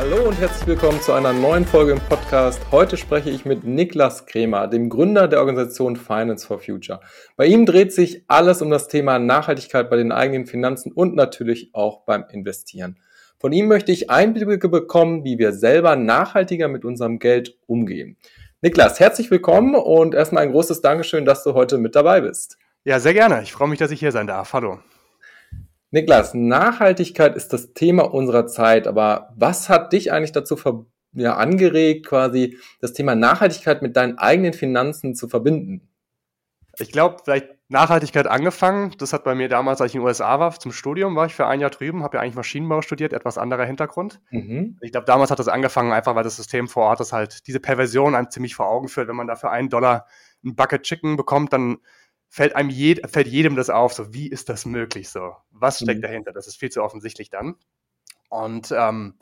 Hallo und herzlich willkommen zu einer neuen Folge im Podcast. Heute spreche ich mit Niklas Kremer, dem Gründer der Organisation Finance for Future. Bei ihm dreht sich alles um das Thema Nachhaltigkeit bei den eigenen Finanzen und natürlich auch beim Investieren. Von ihm möchte ich Einblicke bekommen, wie wir selber nachhaltiger mit unserem Geld umgehen. Niklas, herzlich willkommen und erstmal ein großes Dankeschön, dass du heute mit dabei bist. Ja, sehr gerne. Ich freue mich, dass ich hier sein darf. Hallo. Niklas, Nachhaltigkeit ist das Thema unserer Zeit, aber was hat dich eigentlich dazu ver ja, angeregt, quasi das Thema Nachhaltigkeit mit deinen eigenen Finanzen zu verbinden? Ich glaube, vielleicht Nachhaltigkeit angefangen. Das hat bei mir damals, als ich in den USA war, zum Studium war ich für ein Jahr drüben, habe ja eigentlich Maschinenbau studiert, etwas anderer Hintergrund. Mhm. Ich glaube, damals hat das angefangen, einfach weil das System vor Ort das halt diese Perversion einem ziemlich vor Augen führt. Wenn man dafür einen Dollar ein Bucket Chicken bekommt, dann fällt einem jed fällt jedem das auf, so wie ist das möglich so? Was steckt mhm. dahinter? Das ist viel zu offensichtlich dann. Und ähm,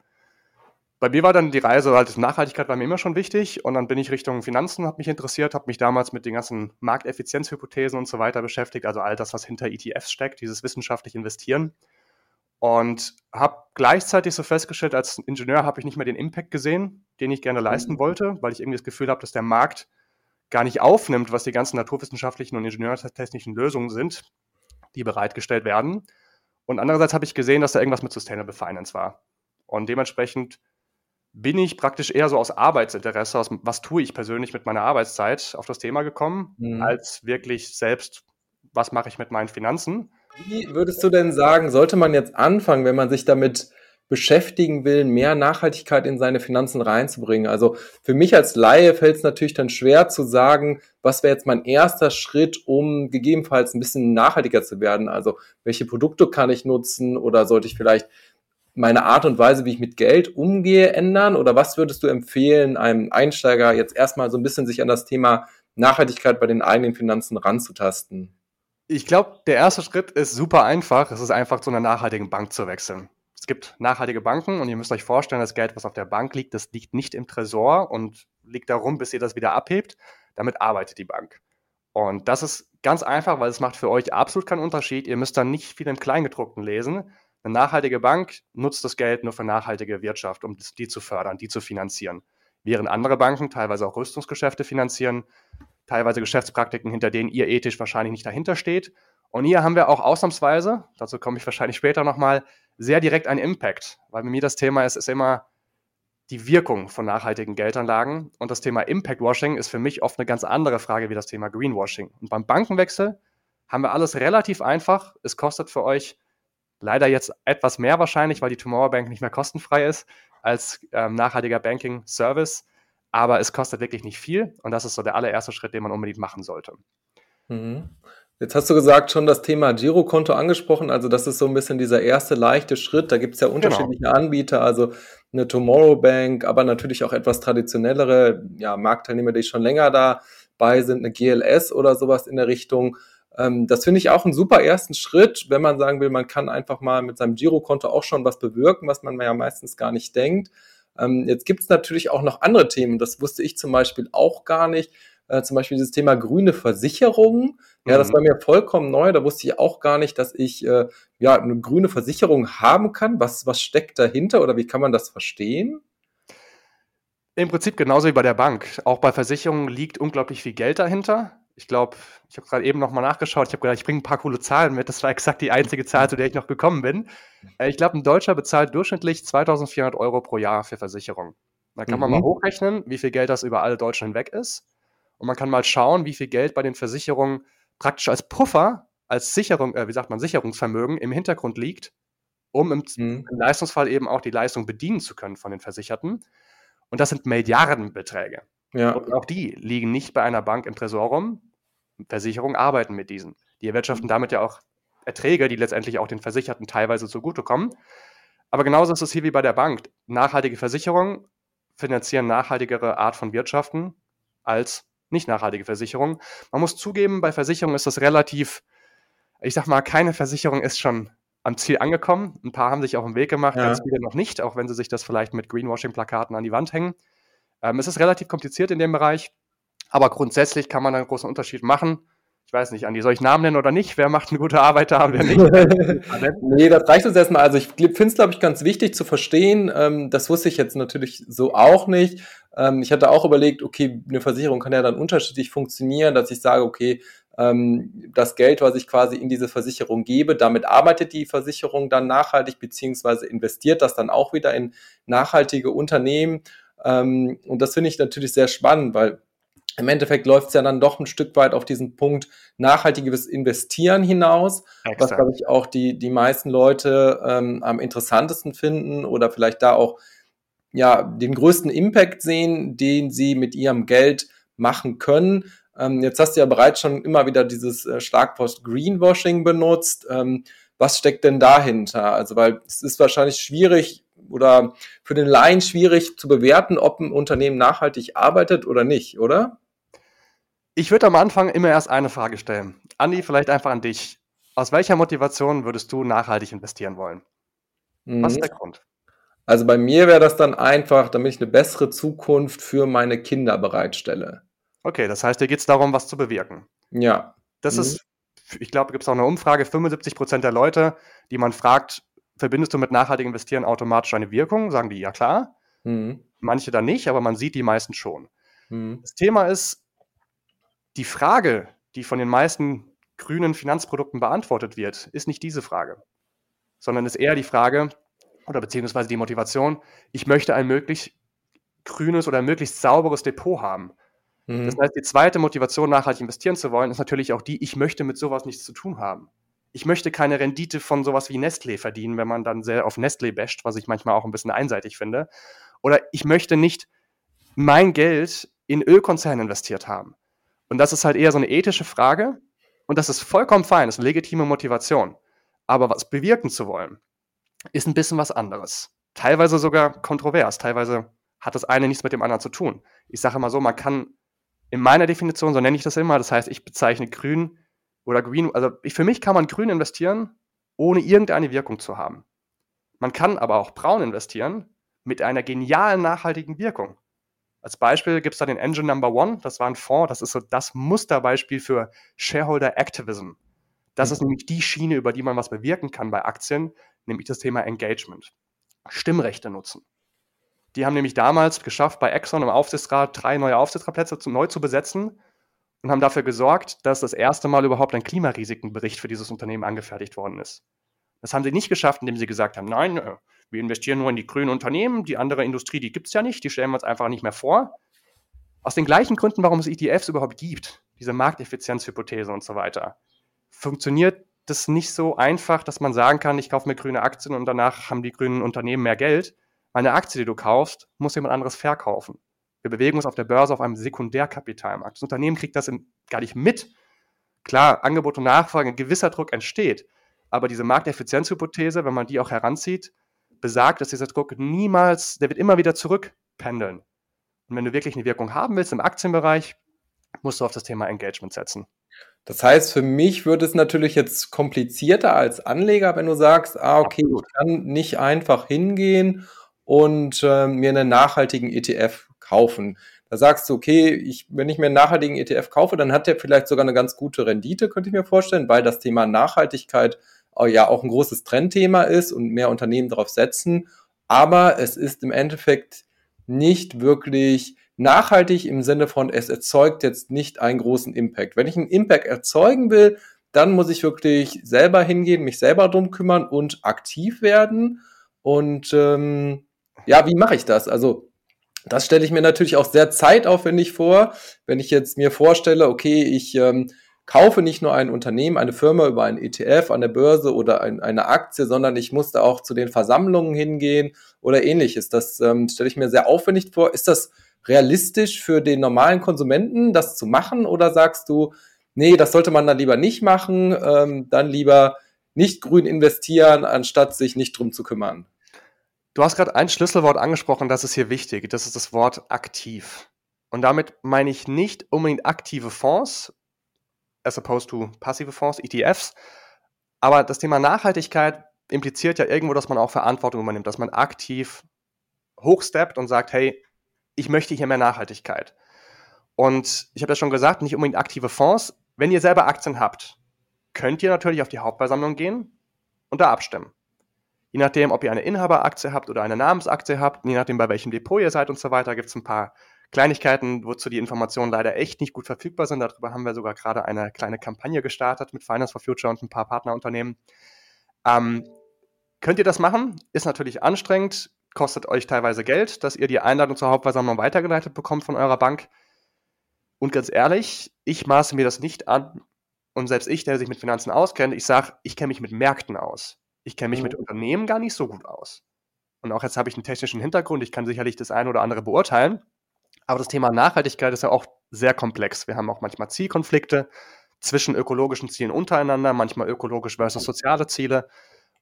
bei mir war dann die Reise, halt Nachhaltigkeit war mir immer schon wichtig und dann bin ich Richtung Finanzen, habe mich interessiert, habe mich damals mit den ganzen Markteffizienzhypothesen und so weiter beschäftigt, also all das, was hinter ETFs steckt, dieses wissenschaftliche Investieren und habe gleichzeitig so festgestellt, als Ingenieur habe ich nicht mehr den Impact gesehen, den ich gerne leisten mhm. wollte, weil ich irgendwie das Gefühl habe, dass der Markt gar nicht aufnimmt, was die ganzen naturwissenschaftlichen und ingenieurtechnischen Lösungen sind, die bereitgestellt werden. Und andererseits habe ich gesehen, dass da irgendwas mit Sustainable Finance war. Und dementsprechend bin ich praktisch eher so aus Arbeitsinteresse, aus was tue ich persönlich mit meiner Arbeitszeit auf das Thema gekommen, mhm. als wirklich selbst, was mache ich mit meinen Finanzen. Wie würdest du denn sagen, sollte man jetzt anfangen, wenn man sich damit beschäftigen will, mehr Nachhaltigkeit in seine Finanzen reinzubringen. Also für mich als Laie fällt es natürlich dann schwer zu sagen, was wäre jetzt mein erster Schritt, um gegebenenfalls ein bisschen nachhaltiger zu werden. Also welche Produkte kann ich nutzen oder sollte ich vielleicht meine Art und Weise, wie ich mit Geld umgehe, ändern? Oder was würdest du empfehlen, einem Einsteiger jetzt erstmal so ein bisschen sich an das Thema Nachhaltigkeit bei den eigenen Finanzen ranzutasten? Ich glaube, der erste Schritt ist super einfach. Es ist einfach zu einer nachhaltigen Bank zu wechseln es gibt nachhaltige Banken und ihr müsst euch vorstellen, das Geld, was auf der Bank liegt, das liegt nicht im Tresor und liegt darum, bis ihr das wieder abhebt. Damit arbeitet die Bank. Und das ist ganz einfach, weil es macht für euch absolut keinen Unterschied. Ihr müsst dann nicht viel im Kleingedruckten lesen. Eine nachhaltige Bank nutzt das Geld nur für nachhaltige Wirtschaft, um die zu fördern, die zu finanzieren. Während andere Banken teilweise auch Rüstungsgeschäfte finanzieren, teilweise Geschäftspraktiken, hinter denen ihr ethisch wahrscheinlich nicht dahinter steht. Und hier haben wir auch ausnahmsweise, dazu komme ich wahrscheinlich später nochmal, sehr direkt einen Impact, weil bei mir das Thema ist, ist immer die Wirkung von nachhaltigen Geldanlagen. Und das Thema Impact Washing ist für mich oft eine ganz andere Frage wie das Thema Greenwashing. Und beim Bankenwechsel haben wir alles relativ einfach. Es kostet für euch leider jetzt etwas mehr wahrscheinlich, weil die Tomorrow Bank nicht mehr kostenfrei ist als ähm, nachhaltiger Banking Service. Aber es kostet wirklich nicht viel. Und das ist so der allererste Schritt, den man unbedingt machen sollte. Mhm. Jetzt hast du gesagt, schon das Thema Girokonto angesprochen. Also das ist so ein bisschen dieser erste leichte Schritt. Da gibt es ja genau. unterschiedliche genau. Anbieter, also eine Tomorrow Bank, aber natürlich auch etwas traditionellere ja, Marktteilnehmer, die schon länger dabei sind, eine GLS oder sowas in der Richtung. Ähm, das finde ich auch einen super ersten Schritt, wenn man sagen will, man kann einfach mal mit seinem Girokonto auch schon was bewirken, was man ja meistens gar nicht denkt. Ähm, jetzt gibt es natürlich auch noch andere Themen. Das wusste ich zum Beispiel auch gar nicht äh, zum Beispiel dieses Thema grüne Versicherung. Ja, mhm. das war mir vollkommen neu. Da wusste ich auch gar nicht, dass ich äh, ja eine grüne Versicherung haben kann. Was, was steckt dahinter oder wie kann man das verstehen? Im Prinzip genauso wie bei der Bank. Auch bei Versicherungen liegt unglaublich viel Geld dahinter. Ich glaube, ich habe gerade eben nochmal nachgeschaut. Ich habe gedacht, ich bringe ein paar coole Zahlen mit. Das war exakt die einzige Zahl, zu der ich noch gekommen bin. Äh, ich glaube, ein Deutscher bezahlt durchschnittlich 2400 Euro pro Jahr für Versicherungen. Da kann mhm. man mal hochrechnen, wie viel Geld das über alle Deutschland weg ist. Und man kann mal schauen, wie viel Geld bei den Versicherungen praktisch als Puffer, als Sicherung, äh, wie sagt man, Sicherungsvermögen im Hintergrund liegt, um im, mhm. im Leistungsfall eben auch die Leistung bedienen zu können von den Versicherten. Und das sind Milliardenbeträge. Ja. Und auch die liegen nicht bei einer Bank im Tresorraum. Versicherungen arbeiten mit diesen. Die erwirtschaften damit ja auch Erträge, die letztendlich auch den Versicherten teilweise zugutekommen. Aber genauso ist es hier wie bei der Bank. Nachhaltige Versicherungen finanzieren nachhaltigere Art von Wirtschaften als nicht nachhaltige Versicherung. Man muss zugeben, bei Versicherungen ist das relativ, ich sag mal, keine Versicherung ist schon am Ziel angekommen. Ein paar haben sich auf den Weg gemacht, ja. ganz viele noch nicht, auch wenn sie sich das vielleicht mit Greenwashing-Plakaten an die Wand hängen. Ähm, es ist relativ kompliziert in dem Bereich, aber grundsätzlich kann man einen großen Unterschied machen. Ich weiß nicht, Andi, soll ich Namen nennen oder nicht? Wer macht eine gute Arbeit da und wer nicht? nee, das reicht uns erstmal. Also ich finde es, glaube ich, ganz wichtig zu verstehen. Ähm, das wusste ich jetzt natürlich so auch nicht. Ähm, ich hatte auch überlegt, okay, eine Versicherung kann ja dann unterschiedlich funktionieren, dass ich sage, okay, ähm, das Geld, was ich quasi in diese Versicherung gebe, damit arbeitet die Versicherung dann nachhaltig, beziehungsweise investiert das dann auch wieder in nachhaltige Unternehmen. Und das finde ich natürlich sehr spannend, weil im Endeffekt läuft es ja dann doch ein Stück weit auf diesen Punkt nachhaltiges Investieren hinaus, Exakt. was, glaube ich, auch die, die meisten Leute ähm, am interessantesten finden oder vielleicht da auch ja, den größten Impact sehen, den sie mit ihrem Geld machen können. Ähm, jetzt hast du ja bereits schon immer wieder dieses äh, Schlagwort Greenwashing benutzt. Ähm, was steckt denn dahinter? Also, weil es ist wahrscheinlich schwierig oder für den Laien schwierig zu bewerten, ob ein Unternehmen nachhaltig arbeitet oder nicht, oder? Ich würde am Anfang immer erst eine Frage stellen. Andi, vielleicht einfach an dich. Aus welcher Motivation würdest du nachhaltig investieren wollen? Mhm. Was ist der Grund? Also bei mir wäre das dann einfach, damit ich eine bessere Zukunft für meine Kinder bereitstelle. Okay, das heißt, dir geht es darum, was zu bewirken. Ja. Das mhm. ist, ich glaube, gibt es auch eine Umfrage, 75 Prozent der Leute, die man fragt, verbindest du mit nachhaltigem Investieren automatisch eine Wirkung? Sagen die ja klar. Mhm. Manche dann nicht, aber man sieht die meisten schon. Mhm. Das Thema ist, die Frage, die von den meisten grünen Finanzprodukten beantwortet wird, ist nicht diese Frage, sondern ist eher die Frage oder beziehungsweise die Motivation, ich möchte ein möglichst grünes oder möglichst sauberes Depot haben. Mhm. Das heißt, die zweite Motivation, nachhaltig investieren zu wollen, ist natürlich auch die, ich möchte mit sowas nichts zu tun haben. Ich möchte keine Rendite von sowas wie Nestlé verdienen, wenn man dann sehr auf Nestlé basht, was ich manchmal auch ein bisschen einseitig finde. Oder ich möchte nicht mein Geld in Ölkonzerne investiert haben. Und das ist halt eher so eine ethische Frage. Und das ist vollkommen fein, das ist eine legitime Motivation. Aber was bewirken zu wollen, ist ein bisschen was anderes. Teilweise sogar kontrovers. Teilweise hat das eine nichts mit dem anderen zu tun. Ich sage mal so, man kann in meiner Definition, so nenne ich das immer, das heißt, ich bezeichne grün oder green, also ich, für mich kann man grün investieren, ohne irgendeine Wirkung zu haben. Man kann aber auch braun investieren mit einer genialen nachhaltigen Wirkung. Als Beispiel gibt es da den Engine Number One, das war ein Fonds, das ist so das Musterbeispiel für Shareholder Activism. Das mhm. ist nämlich die Schiene, über die man was bewirken kann bei Aktien, nämlich das Thema Engagement. Stimmrechte nutzen. Die haben nämlich damals geschafft, bei Exxon im Aufsichtsrat drei neue Aufsichtsratplätze zu, neu zu besetzen und haben dafür gesorgt, dass das erste Mal überhaupt ein Klimarisikenbericht für dieses Unternehmen angefertigt worden ist. Das haben sie nicht geschafft, indem sie gesagt haben, nein, äh, wir investieren nur in die grünen Unternehmen, die andere Industrie, die gibt es ja nicht, die stellen wir uns einfach nicht mehr vor. Aus den gleichen Gründen, warum es ETFs überhaupt gibt, diese Markteffizienzhypothese und so weiter, funktioniert das nicht so einfach, dass man sagen kann, ich kaufe mir grüne Aktien und danach haben die grünen Unternehmen mehr Geld, eine Aktie, die du kaufst, muss jemand anderes verkaufen. Wir bewegen uns auf der Börse auf einem Sekundärkapitalmarkt. Das Unternehmen kriegt das gar nicht mit. Klar, Angebot und Nachfrage, ein gewisser Druck entsteht. Aber diese Markteffizienzhypothese, wenn man die auch heranzieht, besagt, dass dieser Druck niemals, der wird immer wieder zurückpendeln. Und wenn du wirklich eine Wirkung haben willst im Aktienbereich, musst du auf das Thema Engagement setzen. Das heißt, für mich wird es natürlich jetzt komplizierter als Anleger, wenn du sagst, ah, okay, Absolut. ich kann nicht einfach hingehen und äh, mir einen nachhaltigen ETF kaufen. Da sagst du, okay, ich, wenn ich mir einen nachhaltigen ETF kaufe, dann hat der vielleicht sogar eine ganz gute Rendite, könnte ich mir vorstellen, weil das Thema Nachhaltigkeit ja auch ein großes Trendthema ist und mehr Unternehmen darauf setzen. Aber es ist im Endeffekt nicht wirklich nachhaltig im Sinne von, es erzeugt jetzt nicht einen großen Impact. Wenn ich einen Impact erzeugen will, dann muss ich wirklich selber hingehen, mich selber drum kümmern und aktiv werden. Und ähm, ja, wie mache ich das? Also, das stelle ich mir natürlich auch sehr zeitaufwendig vor, wenn ich jetzt mir vorstelle, okay, ich ähm, kaufe nicht nur ein Unternehmen, eine Firma über einen ETF an der Börse oder ein, eine Aktie, sondern ich musste auch zu den Versammlungen hingehen oder ähnliches. Das ähm, stelle ich mir sehr aufwendig vor. Ist das realistisch für den normalen Konsumenten, das zu machen? Oder sagst du, nee, das sollte man dann lieber nicht machen, ähm, dann lieber nicht grün investieren, anstatt sich nicht drum zu kümmern? Du hast gerade ein Schlüsselwort angesprochen, das ist hier wichtig. Das ist das Wort aktiv. Und damit meine ich nicht unbedingt aktive Fonds, as opposed to passive Fonds, ETFs. Aber das Thema Nachhaltigkeit impliziert ja irgendwo, dass man auch Verantwortung übernimmt, dass man aktiv hochsteppt und sagt, hey, ich möchte hier mehr Nachhaltigkeit. Und ich habe ja schon gesagt, nicht unbedingt aktive Fonds. Wenn ihr selber Aktien habt, könnt ihr natürlich auf die Hauptversammlung gehen und da abstimmen. Je nachdem, ob ihr eine Inhaberaktie habt oder eine Namensaktie habt, je nachdem, bei welchem Depot ihr seid und so weiter, gibt es ein paar Kleinigkeiten, wozu die Informationen leider echt nicht gut verfügbar sind. Darüber haben wir sogar gerade eine kleine Kampagne gestartet mit Finance for Future und ein paar Partnerunternehmen. Ähm, könnt ihr das machen? Ist natürlich anstrengend, kostet euch teilweise Geld, dass ihr die Einladung zur Hauptversammlung weitergeleitet bekommt von eurer Bank. Und ganz ehrlich, ich maße mir das nicht an. Und selbst ich, der sich mit Finanzen auskennt, ich sage, ich kenne mich mit Märkten aus. Ich kenne mich mhm. mit Unternehmen gar nicht so gut aus. Und auch jetzt habe ich einen technischen Hintergrund, ich kann sicherlich das eine oder andere beurteilen. Aber das Thema Nachhaltigkeit ist ja auch sehr komplex. Wir haben auch manchmal Zielkonflikte zwischen ökologischen Zielen untereinander, manchmal ökologisch versus soziale Ziele.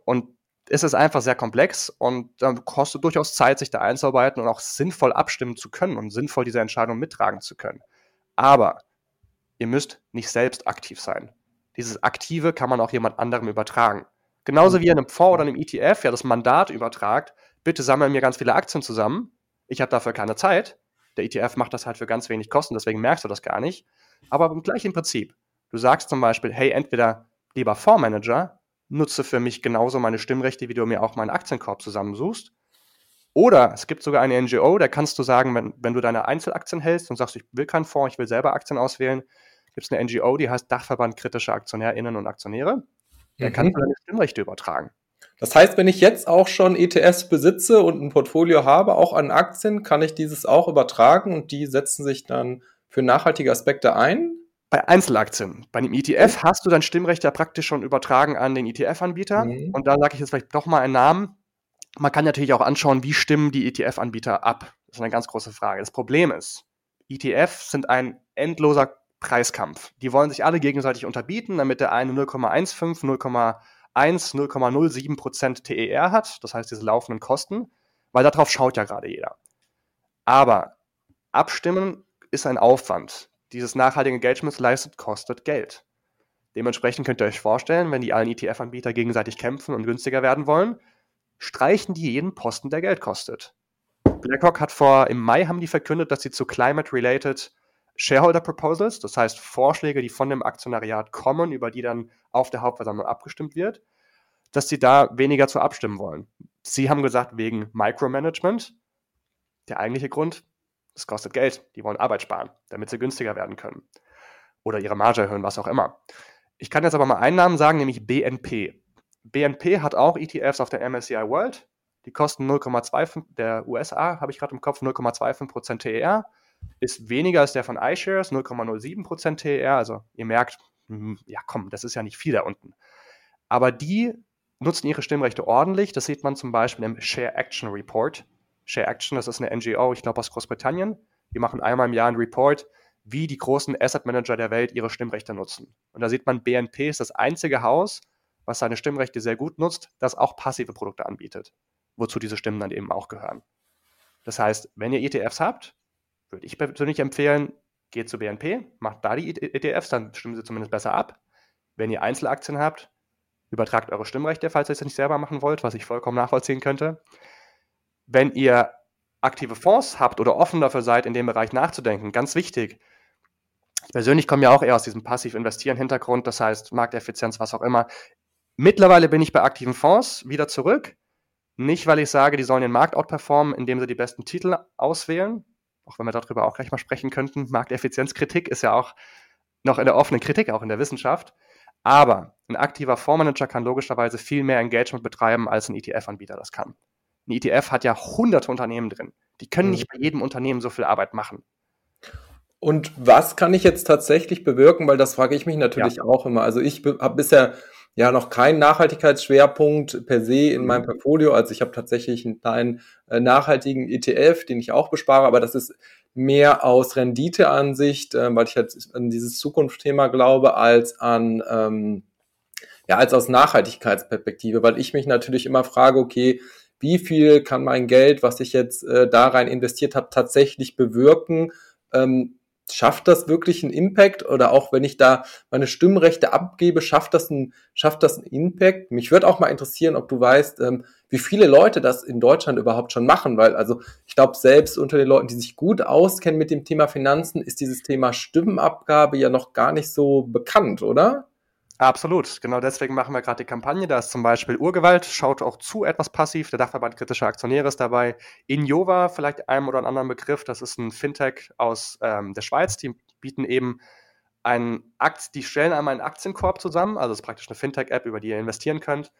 Und es ist einfach sehr komplex und dann kostet durchaus Zeit, sich da einzuarbeiten und auch sinnvoll abstimmen zu können und sinnvoll diese Entscheidung mittragen zu können. Aber ihr müsst nicht selbst aktiv sein. Dieses Aktive kann man auch jemand anderem übertragen. Genauso wie ihr einem Fonds oder einem ETF ja das Mandat übertragt, bitte sammeln mir ganz viele Aktien zusammen. Ich habe dafür keine Zeit. Der ETF macht das halt für ganz wenig Kosten, deswegen merkst du das gar nicht. Aber im gleichen Prinzip. Du sagst zum Beispiel, hey, entweder lieber Fondsmanager, nutze für mich genauso meine Stimmrechte, wie du mir auch meinen Aktienkorb zusammensuchst. Oder es gibt sogar eine NGO, da kannst du sagen, wenn, wenn du deine Einzelaktien hältst und sagst, ich will keinen Fonds, ich will selber Aktien auswählen, gibt es eine NGO, die heißt Dachverband kritischer AktionärInnen und Aktionäre. Da mhm. kannst du deine Stimmrechte übertragen. Das heißt, wenn ich jetzt auch schon ETFs besitze und ein Portfolio habe, auch an Aktien, kann ich dieses auch übertragen und die setzen sich dann für nachhaltige Aspekte ein? Bei Einzelaktien. Bei einem ETF hast du dein Stimmrecht ja praktisch schon übertragen an den ETF-Anbieter. Mhm. Und da sage ich jetzt vielleicht doch mal einen Namen. Man kann natürlich auch anschauen, wie stimmen die ETF-Anbieter ab. Das ist eine ganz große Frage. Das Problem ist, ETFs sind ein endloser Preiskampf. Die wollen sich alle gegenseitig unterbieten, damit der eine 0,15, 0,1, 0,07% TER hat, das heißt diese laufenden Kosten, weil darauf schaut ja gerade jeder. Aber abstimmen ist ein Aufwand. Dieses nachhaltige Engagement leistet, kostet Geld. Dementsprechend könnt ihr euch vorstellen, wenn die allen ETF-Anbieter gegenseitig kämpfen und günstiger werden wollen, streichen die jeden Posten, der Geld kostet. BlackRock hat vor, im Mai haben die verkündet, dass sie zu Climate-Related Shareholder Proposals, das heißt Vorschläge, die von dem Aktionariat kommen, über die dann auf der Hauptversammlung abgestimmt wird, dass sie da weniger zu abstimmen wollen. Sie haben gesagt, wegen Micromanagement. Der eigentliche Grund, es kostet Geld. Die wollen Arbeit sparen, damit sie günstiger werden können. Oder ihre Marge erhöhen, was auch immer. Ich kann jetzt aber mal einen Namen sagen, nämlich BNP. BNP hat auch ETFs auf der MSCI World. Die kosten 0,25, der USA habe ich gerade im Kopf, 0,25% TER ist weniger als der von iShares, 0,07% TER. Also ihr merkt, hm, ja komm, das ist ja nicht viel da unten. Aber die nutzen ihre Stimmrechte ordentlich. Das sieht man zum Beispiel im Share Action Report. Share Action, das ist eine NGO, ich glaube aus Großbritannien. Die machen einmal im Jahr einen Report, wie die großen Asset Manager der Welt ihre Stimmrechte nutzen. Und da sieht man, BNP ist das einzige Haus, was seine Stimmrechte sehr gut nutzt, das auch passive Produkte anbietet, wozu diese Stimmen dann eben auch gehören. Das heißt, wenn ihr ETFs habt, würde ich persönlich empfehlen, geht zu BNP, macht da die ETFs, dann stimmen sie zumindest besser ab. Wenn ihr Einzelaktien habt, übertragt eure Stimmrechte, falls ihr es nicht selber machen wollt, was ich vollkommen nachvollziehen könnte. Wenn ihr aktive Fonds habt oder offen dafür seid, in dem Bereich nachzudenken, ganz wichtig. Ich persönlich komme ja auch eher aus diesem Passiv-Investieren-Hintergrund, das heißt Markteffizienz, was auch immer. Mittlerweile bin ich bei aktiven Fonds wieder zurück. Nicht, weil ich sage, die sollen den Markt outperformen, indem sie die besten Titel auswählen, auch wenn wir darüber auch gleich mal sprechen könnten, Markteffizienzkritik ist ja auch noch in der offenen Kritik, auch in der Wissenschaft. Aber ein aktiver Fondsmanager kann logischerweise viel mehr Engagement betreiben, als ein ETF-Anbieter das kann. Ein ETF hat ja hunderte Unternehmen drin. Die können mhm. nicht bei jedem Unternehmen so viel Arbeit machen. Und was kann ich jetzt tatsächlich bewirken? Weil das frage ich mich natürlich ja. auch immer. Also ich habe bisher ja noch keinen Nachhaltigkeitsschwerpunkt per se in meinem mhm. Portfolio. Also ich habe tatsächlich einen kleinen äh, nachhaltigen ETF, den ich auch bespare, aber das ist mehr aus Renditeansicht, äh, weil ich jetzt an dieses Zukunftsthema glaube, als an ähm, ja als aus Nachhaltigkeitsperspektive, weil ich mich natürlich immer frage, okay, wie viel kann mein Geld, was ich jetzt äh, da rein investiert habe, tatsächlich bewirken? Ähm, schafft das wirklich einen Impact oder auch wenn ich da meine Stimmrechte abgebe, schafft das einen, schafft das einen Impact? Mich würde auch mal interessieren, ob du weißt, ähm, wie viele Leute das in Deutschland überhaupt schon machen, weil also ich glaube, selbst unter den Leuten, die sich gut auskennen mit dem Thema Finanzen, ist dieses Thema Stimmenabgabe ja noch gar nicht so bekannt, oder? Absolut, genau deswegen machen wir gerade die Kampagne. Da ist zum Beispiel Urgewalt, schaut auch zu etwas passiv. Der Dachverband kritischer Aktionäre ist dabei. Injova, vielleicht einem oder anderen Begriff, das ist ein Fintech aus ähm, der Schweiz. Die bieten eben einen Akt, die stellen einmal einen Aktienkorb zusammen, also es ist praktisch eine Fintech-App, über die ihr investieren könnt,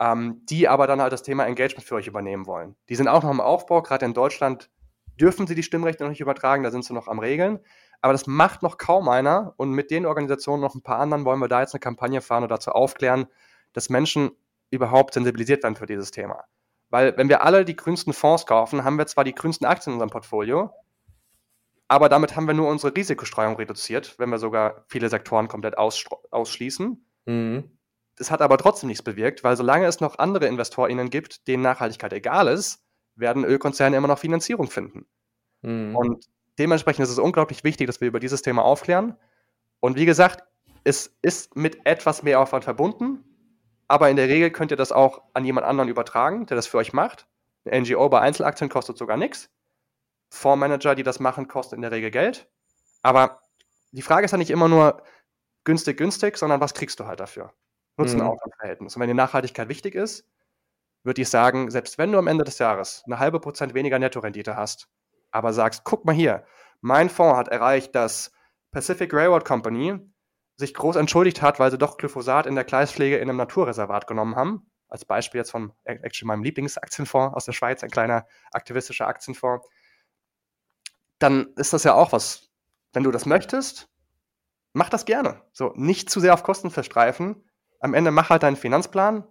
ähm, die aber dann halt das Thema Engagement für euch übernehmen wollen. Die sind auch noch im Aufbau, gerade in Deutschland dürfen sie die Stimmrechte noch nicht übertragen, da sind sie noch am Regeln. Aber das macht noch kaum einer. Und mit den Organisationen noch ein paar anderen wollen wir da jetzt eine Kampagne fahren und dazu aufklären, dass Menschen überhaupt sensibilisiert werden für dieses Thema. Weil wenn wir alle die grünsten Fonds kaufen, haben wir zwar die grünsten Aktien in unserem Portfolio, aber damit haben wir nur unsere Risikostreuung reduziert, wenn wir sogar viele Sektoren komplett ausschließen. Mhm. Das hat aber trotzdem nichts bewirkt, weil solange es noch andere InvestorInnen gibt, denen Nachhaltigkeit egal ist, werden Ölkonzerne immer noch Finanzierung finden. Mhm. Und dementsprechend ist es unglaublich wichtig, dass wir über dieses Thema aufklären. Und wie gesagt, es ist mit etwas mehr Aufwand verbunden, aber in der Regel könnt ihr das auch an jemand anderen übertragen, der das für euch macht. Eine NGO bei Einzelaktien kostet sogar nichts. Fondsmanager, die das machen, kosten in der Regel Geld. Aber die Frage ist ja nicht immer nur günstig, günstig, sondern was kriegst du halt dafür? Nutzen-Aufwand-Verhältnis. Mhm. Und wenn die Nachhaltigkeit wichtig ist, würde ich sagen, selbst wenn du am Ende des Jahres eine halbe Prozent weniger Nettorendite hast, aber sagst, guck mal hier, mein Fonds hat erreicht, dass Pacific Railroad Company sich groß entschuldigt hat, weil sie doch Glyphosat in der Gleispflege in einem Naturreservat genommen haben. Als Beispiel jetzt von actually meinem Lieblingsaktienfonds aus der Schweiz, ein kleiner aktivistischer Aktienfonds. Dann ist das ja auch was. Wenn du das möchtest, mach das gerne. So, nicht zu sehr auf Kosten verstreifen. Am Ende mach halt deinen Finanzplan,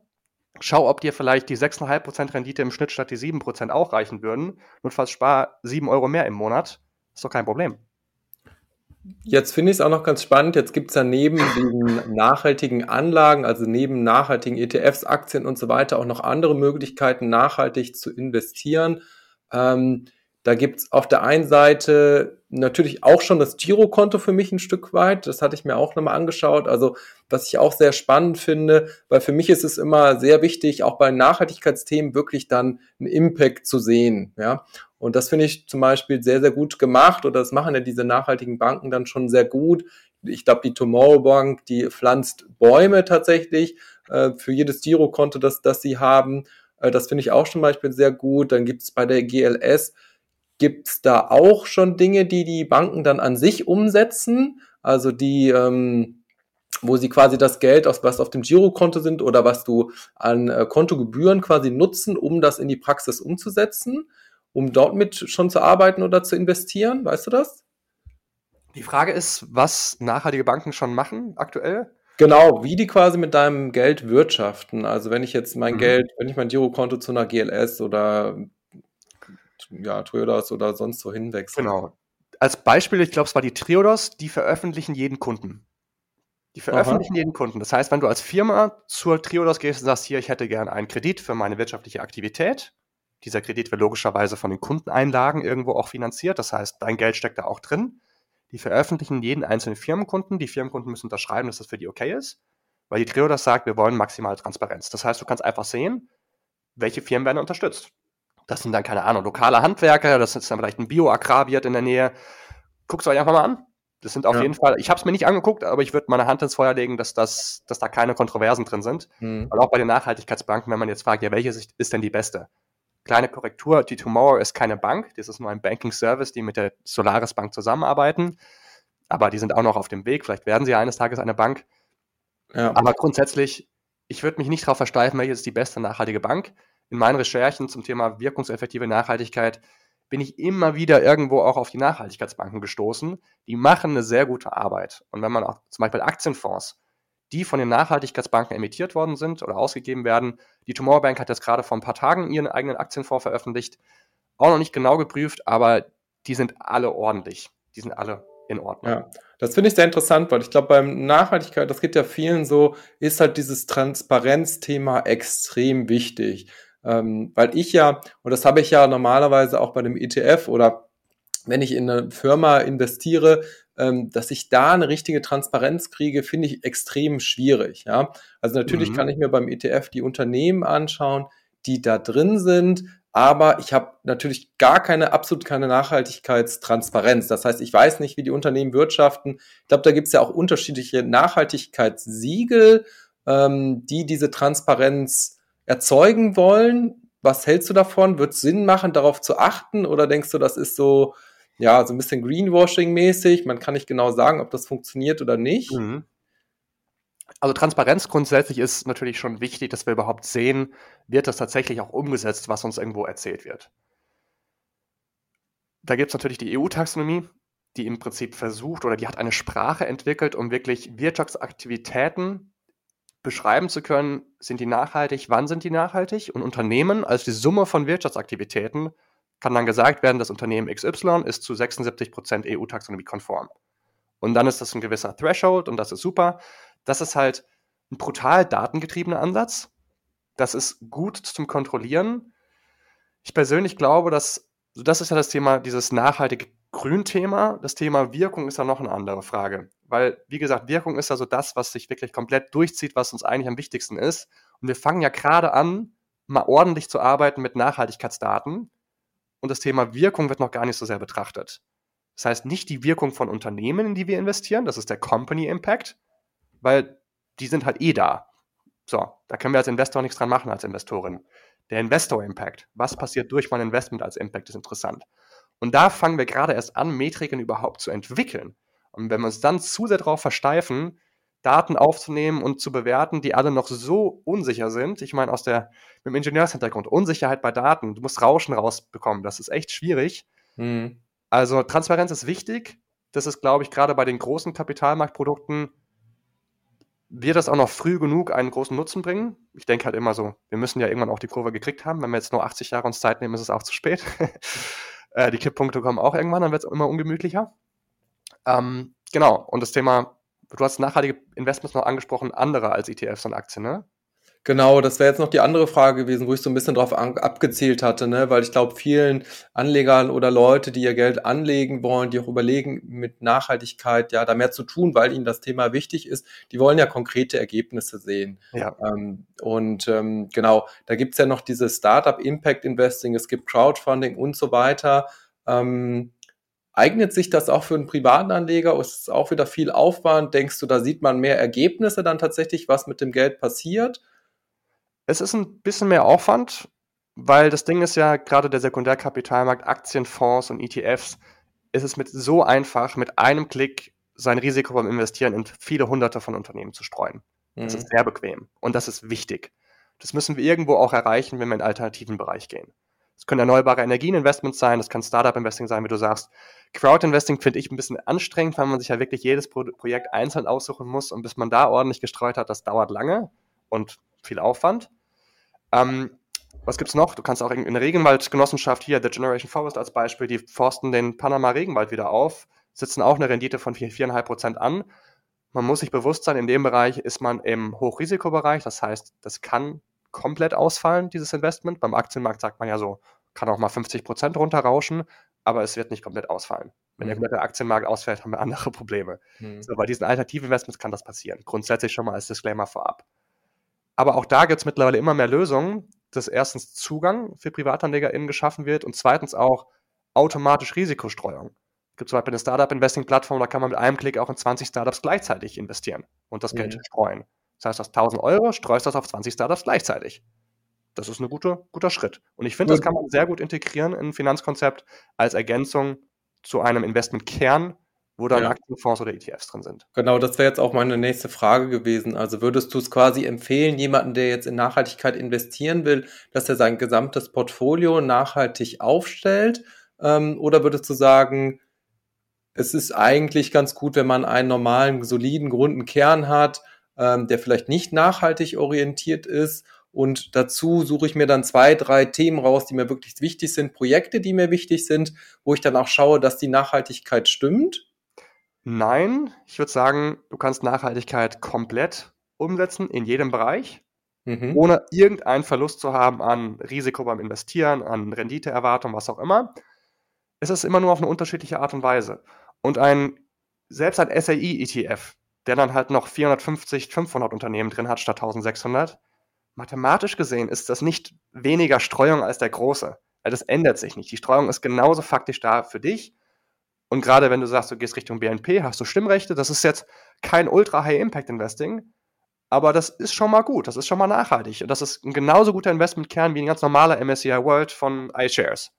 Schau, ob dir vielleicht die 6,5% Rendite im Schnitt statt die 7% auch reichen würden. Notfalls spar 7 Euro mehr im Monat. Ist doch kein Problem. Jetzt finde ich es auch noch ganz spannend. Jetzt gibt es ja neben den nachhaltigen Anlagen, also neben nachhaltigen ETFs, Aktien und so weiter, auch noch andere Möglichkeiten, nachhaltig zu investieren. Ähm, da gibt es auf der einen Seite natürlich auch schon das Girokonto für mich ein Stück weit. Das hatte ich mir auch nochmal angeschaut. Also, was ich auch sehr spannend finde, weil für mich ist es immer sehr wichtig, auch bei Nachhaltigkeitsthemen wirklich dann einen Impact zu sehen. Ja. Und das finde ich zum Beispiel sehr, sehr gut gemacht oder das machen ja diese nachhaltigen Banken dann schon sehr gut. Ich glaube, die Tomorrow Bank, die pflanzt Bäume tatsächlich äh, für jedes Girokonto, das, das sie haben. Äh, das finde ich auch zum Beispiel sehr gut. Dann gibt es bei der GLS Gibt es da auch schon Dinge, die die Banken dann an sich umsetzen? Also die, ähm, wo sie quasi das Geld, was auf dem Girokonto sind oder was du an äh, Kontogebühren quasi nutzen, um das in die Praxis umzusetzen, um dort mit schon zu arbeiten oder zu investieren? Weißt du das? Die Frage ist, was nachhaltige Banken schon machen aktuell? Genau, wie die quasi mit deinem Geld wirtschaften. Also wenn ich jetzt mein mhm. Geld, wenn ich mein Girokonto zu einer GLS oder ja, Triodos oder sonst so hinwechseln. Genau. Als Beispiel, ich glaube, es war die Triodos, die veröffentlichen jeden Kunden. Die veröffentlichen Aha. jeden Kunden. Das heißt, wenn du als Firma zur Triodos gehst und sagst, hier, ich hätte gerne einen Kredit für meine wirtschaftliche Aktivität, dieser Kredit wird logischerweise von den Kundeneinlagen irgendwo auch finanziert. Das heißt, dein Geld steckt da auch drin. Die veröffentlichen jeden einzelnen Firmenkunden. Die Firmenkunden müssen unterschreiben, dass das für die okay ist, weil die Triodos sagt, wir wollen maximale Transparenz. Das heißt, du kannst einfach sehen, welche Firmen werden unterstützt. Das sind dann, keine Ahnung, lokale Handwerker, das ist dann vielleicht ein Bio-Agrarwirt in der Nähe. Guckt es euch einfach mal an. Das sind auf ja. jeden Fall, ich habe es mir nicht angeguckt, aber ich würde meine Hand ins Feuer legen, dass, das, dass da keine Kontroversen drin sind. Mhm. Weil auch bei den Nachhaltigkeitsbanken, wenn man jetzt fragt, ja, welche ist denn die beste? Kleine Korrektur, die Tomorrow ist keine Bank, das ist nur ein Banking Service, die mit der Solaris Bank zusammenarbeiten. Aber die sind auch noch auf dem Weg, vielleicht werden sie eines Tages eine Bank. Ja. Aber grundsätzlich, ich würde mich nicht darauf versteifen, welche ist die beste nachhaltige Bank in meinen Recherchen zum Thema wirkungseffektive Nachhaltigkeit bin ich immer wieder irgendwo auch auf die Nachhaltigkeitsbanken gestoßen. Die machen eine sehr gute Arbeit. Und wenn man auch zum Beispiel Aktienfonds, die von den Nachhaltigkeitsbanken emittiert worden sind oder ausgegeben werden, die Tomorrow Bank hat jetzt gerade vor ein paar Tagen ihren eigenen Aktienfonds veröffentlicht, auch noch nicht genau geprüft, aber die sind alle ordentlich. Die sind alle in Ordnung. Ja, das finde ich sehr interessant, weil ich glaube, beim Nachhaltigkeit, das geht ja vielen so, ist halt dieses Transparenzthema extrem wichtig. Ähm, weil ich ja, und das habe ich ja normalerweise auch bei dem ETF oder wenn ich in eine Firma investiere, ähm, dass ich da eine richtige Transparenz kriege, finde ich extrem schwierig. Ja? Also natürlich mhm. kann ich mir beim ETF die Unternehmen anschauen, die da drin sind, aber ich habe natürlich gar keine, absolut keine Nachhaltigkeitstransparenz. Das heißt, ich weiß nicht, wie die Unternehmen wirtschaften. Ich glaube, da gibt es ja auch unterschiedliche Nachhaltigkeitssiegel, ähm, die diese Transparenz erzeugen wollen. Was hältst du davon? Wird es Sinn machen, darauf zu achten? Oder denkst du, das ist so, ja, so ein bisschen Greenwashing-mäßig? Man kann nicht genau sagen, ob das funktioniert oder nicht. Mhm. Also Transparenz grundsätzlich ist natürlich schon wichtig, dass wir überhaupt sehen, wird das tatsächlich auch umgesetzt, was uns irgendwo erzählt wird. Da gibt es natürlich die EU-Taxonomie, die im Prinzip versucht oder die hat eine Sprache entwickelt, um wirklich Wirtschaftsaktivitäten beschreiben zu können, sind die nachhaltig, wann sind die nachhaltig und Unternehmen als die Summe von Wirtschaftsaktivitäten kann dann gesagt werden, das Unternehmen XY ist zu 76% EU-Taxonomie konform. Und dann ist das ein gewisser Threshold und das ist super. Das ist halt ein brutal datengetriebener Ansatz. Das ist gut zum Kontrollieren. Ich persönlich glaube, dass, das ist ja das Thema, dieses nachhaltige Grün-Thema. Das Thema Wirkung ist ja noch eine andere Frage. Weil, wie gesagt, Wirkung ist ja so das, was sich wirklich komplett durchzieht, was uns eigentlich am wichtigsten ist. Und wir fangen ja gerade an, mal ordentlich zu arbeiten mit Nachhaltigkeitsdaten. Und das Thema Wirkung wird noch gar nicht so sehr betrachtet. Das heißt, nicht die Wirkung von Unternehmen, in die wir investieren, das ist der Company Impact, weil die sind halt eh da. So, da können wir als Investor nichts dran machen, als Investorin. Der Investor Impact, was passiert durch mein Investment als Impact, ist interessant. Und da fangen wir gerade erst an, Metriken überhaupt zu entwickeln. Und wenn wir uns dann zu sehr darauf versteifen, Daten aufzunehmen und zu bewerten, die alle noch so unsicher sind. Ich meine, aus der, mit dem Ingenieurshintergrund, Unsicherheit bei Daten, du musst Rauschen rausbekommen, das ist echt schwierig. Mhm. Also Transparenz ist wichtig. Das ist, glaube ich, gerade bei den großen Kapitalmarktprodukten wird das auch noch früh genug einen großen Nutzen bringen? Ich denke halt immer so, wir müssen ja irgendwann auch die Kurve gekriegt haben. Wenn wir jetzt nur 80 Jahre uns Zeit nehmen, ist es auch zu spät. äh, die Kipppunkte kommen auch irgendwann, dann wird es immer ungemütlicher. Ähm, genau, und das Thema, du hast nachhaltige Investments noch angesprochen, andere als ETFs und Aktien, ne? Genau, das wäre jetzt noch die andere Frage gewesen, wo ich so ein bisschen drauf abgezielt hatte, ne? weil ich glaube, vielen Anlegern oder Leute, die ihr Geld anlegen wollen, die auch überlegen, mit Nachhaltigkeit ja da mehr zu tun, weil ihnen das Thema wichtig ist, die wollen ja konkrete Ergebnisse sehen. Ja. Ähm, und ähm, genau, da gibt's ja noch dieses Startup Impact Investing, es gibt Crowdfunding und so weiter. Ähm, Eignet sich das auch für einen privaten Anleger? Ist es auch wieder viel Aufwand? Denkst du, da sieht man mehr Ergebnisse dann tatsächlich, was mit dem Geld passiert? Es ist ein bisschen mehr Aufwand, weil das Ding ist ja, gerade der Sekundärkapitalmarkt, Aktienfonds und ETFs, ist es mit so einfach, mit einem Klick sein Risiko beim Investieren in viele hunderte von Unternehmen zu streuen. Das mhm. ist sehr bequem und das ist wichtig. Das müssen wir irgendwo auch erreichen, wenn wir in den alternativen Bereich gehen. Es können erneuerbare Energieninvestments sein, das kann Startup-Investing sein, wie du sagst. Crowd-Investing finde ich ein bisschen anstrengend, weil man sich ja wirklich jedes Pro Projekt einzeln aussuchen muss und bis man da ordentlich gestreut hat, das dauert lange und viel Aufwand. Ähm, was gibt's noch? Du kannst auch in, der Regenwaldgenossenschaft hier, The Generation Forest als Beispiel, die forsten den Panama-Regenwald wieder auf, sitzen auch eine Rendite von 4,5 Prozent an. Man muss sich bewusst sein, in dem Bereich ist man im Hochrisikobereich, das heißt, das kann komplett ausfallen, dieses Investment. Beim Aktienmarkt sagt man ja so, kann auch mal 50 Prozent runterrauschen, aber es wird nicht komplett ausfallen. Wenn mhm. der komplette Aktienmarkt ausfällt, haben wir andere Probleme. Mhm. So, bei diesen alternativen Investments kann das passieren. Grundsätzlich schon mal als Disclaimer vorab. Aber auch da gibt es mittlerweile immer mehr Lösungen, dass erstens Zugang für PrivatanlegerInnen geschaffen wird und zweitens auch automatisch Risikostreuung. Es gibt zum Beispiel eine Startup-Investing-Plattform, da kann man mit einem Klick auch in 20 Startups gleichzeitig investieren und das Geld mhm. streuen. Das heißt, aus 1000 Euro streust das auf 20 Startups gleichzeitig. Das ist ein guter, guter Schritt. Und ich finde, das kann man sehr gut integrieren in ein Finanzkonzept als Ergänzung zu einem Investmentkern, wo dann ja. Aktienfonds oder ETFs drin sind. Genau, das wäre jetzt auch meine nächste Frage gewesen. Also würdest du es quasi empfehlen, jemanden, der jetzt in Nachhaltigkeit investieren will, dass er sein gesamtes Portfolio nachhaltig aufstellt? Ähm, oder würdest du sagen, es ist eigentlich ganz gut, wenn man einen normalen, soliden, runden Kern hat, ähm, der vielleicht nicht nachhaltig orientiert ist und dazu suche ich mir dann zwei, drei Themen raus, die mir wirklich wichtig sind, Projekte, die mir wichtig sind, wo ich dann auch schaue, dass die Nachhaltigkeit stimmt. Nein, ich würde sagen, du kannst Nachhaltigkeit komplett umsetzen in jedem Bereich, mhm. ohne irgendeinen Verlust zu haben an Risiko beim Investieren, an Renditeerwartung, was auch immer. ist es immer nur auf eine unterschiedliche Art und Weise. Und ein, selbst ein SAI-ETF, der dann halt noch 450, 500 Unternehmen drin hat statt 1600, mathematisch gesehen ist das nicht weniger Streuung als der große. Das ändert sich nicht. Die Streuung ist genauso faktisch da für dich. Und gerade wenn du sagst, du gehst Richtung BNP, hast du Stimmrechte. Das ist jetzt kein Ultra-High-Impact-Investing, aber das ist schon mal gut. Das ist schon mal nachhaltig. Und das ist ein genauso guter Investmentkern wie ein ganz normaler MSCI World von iShares.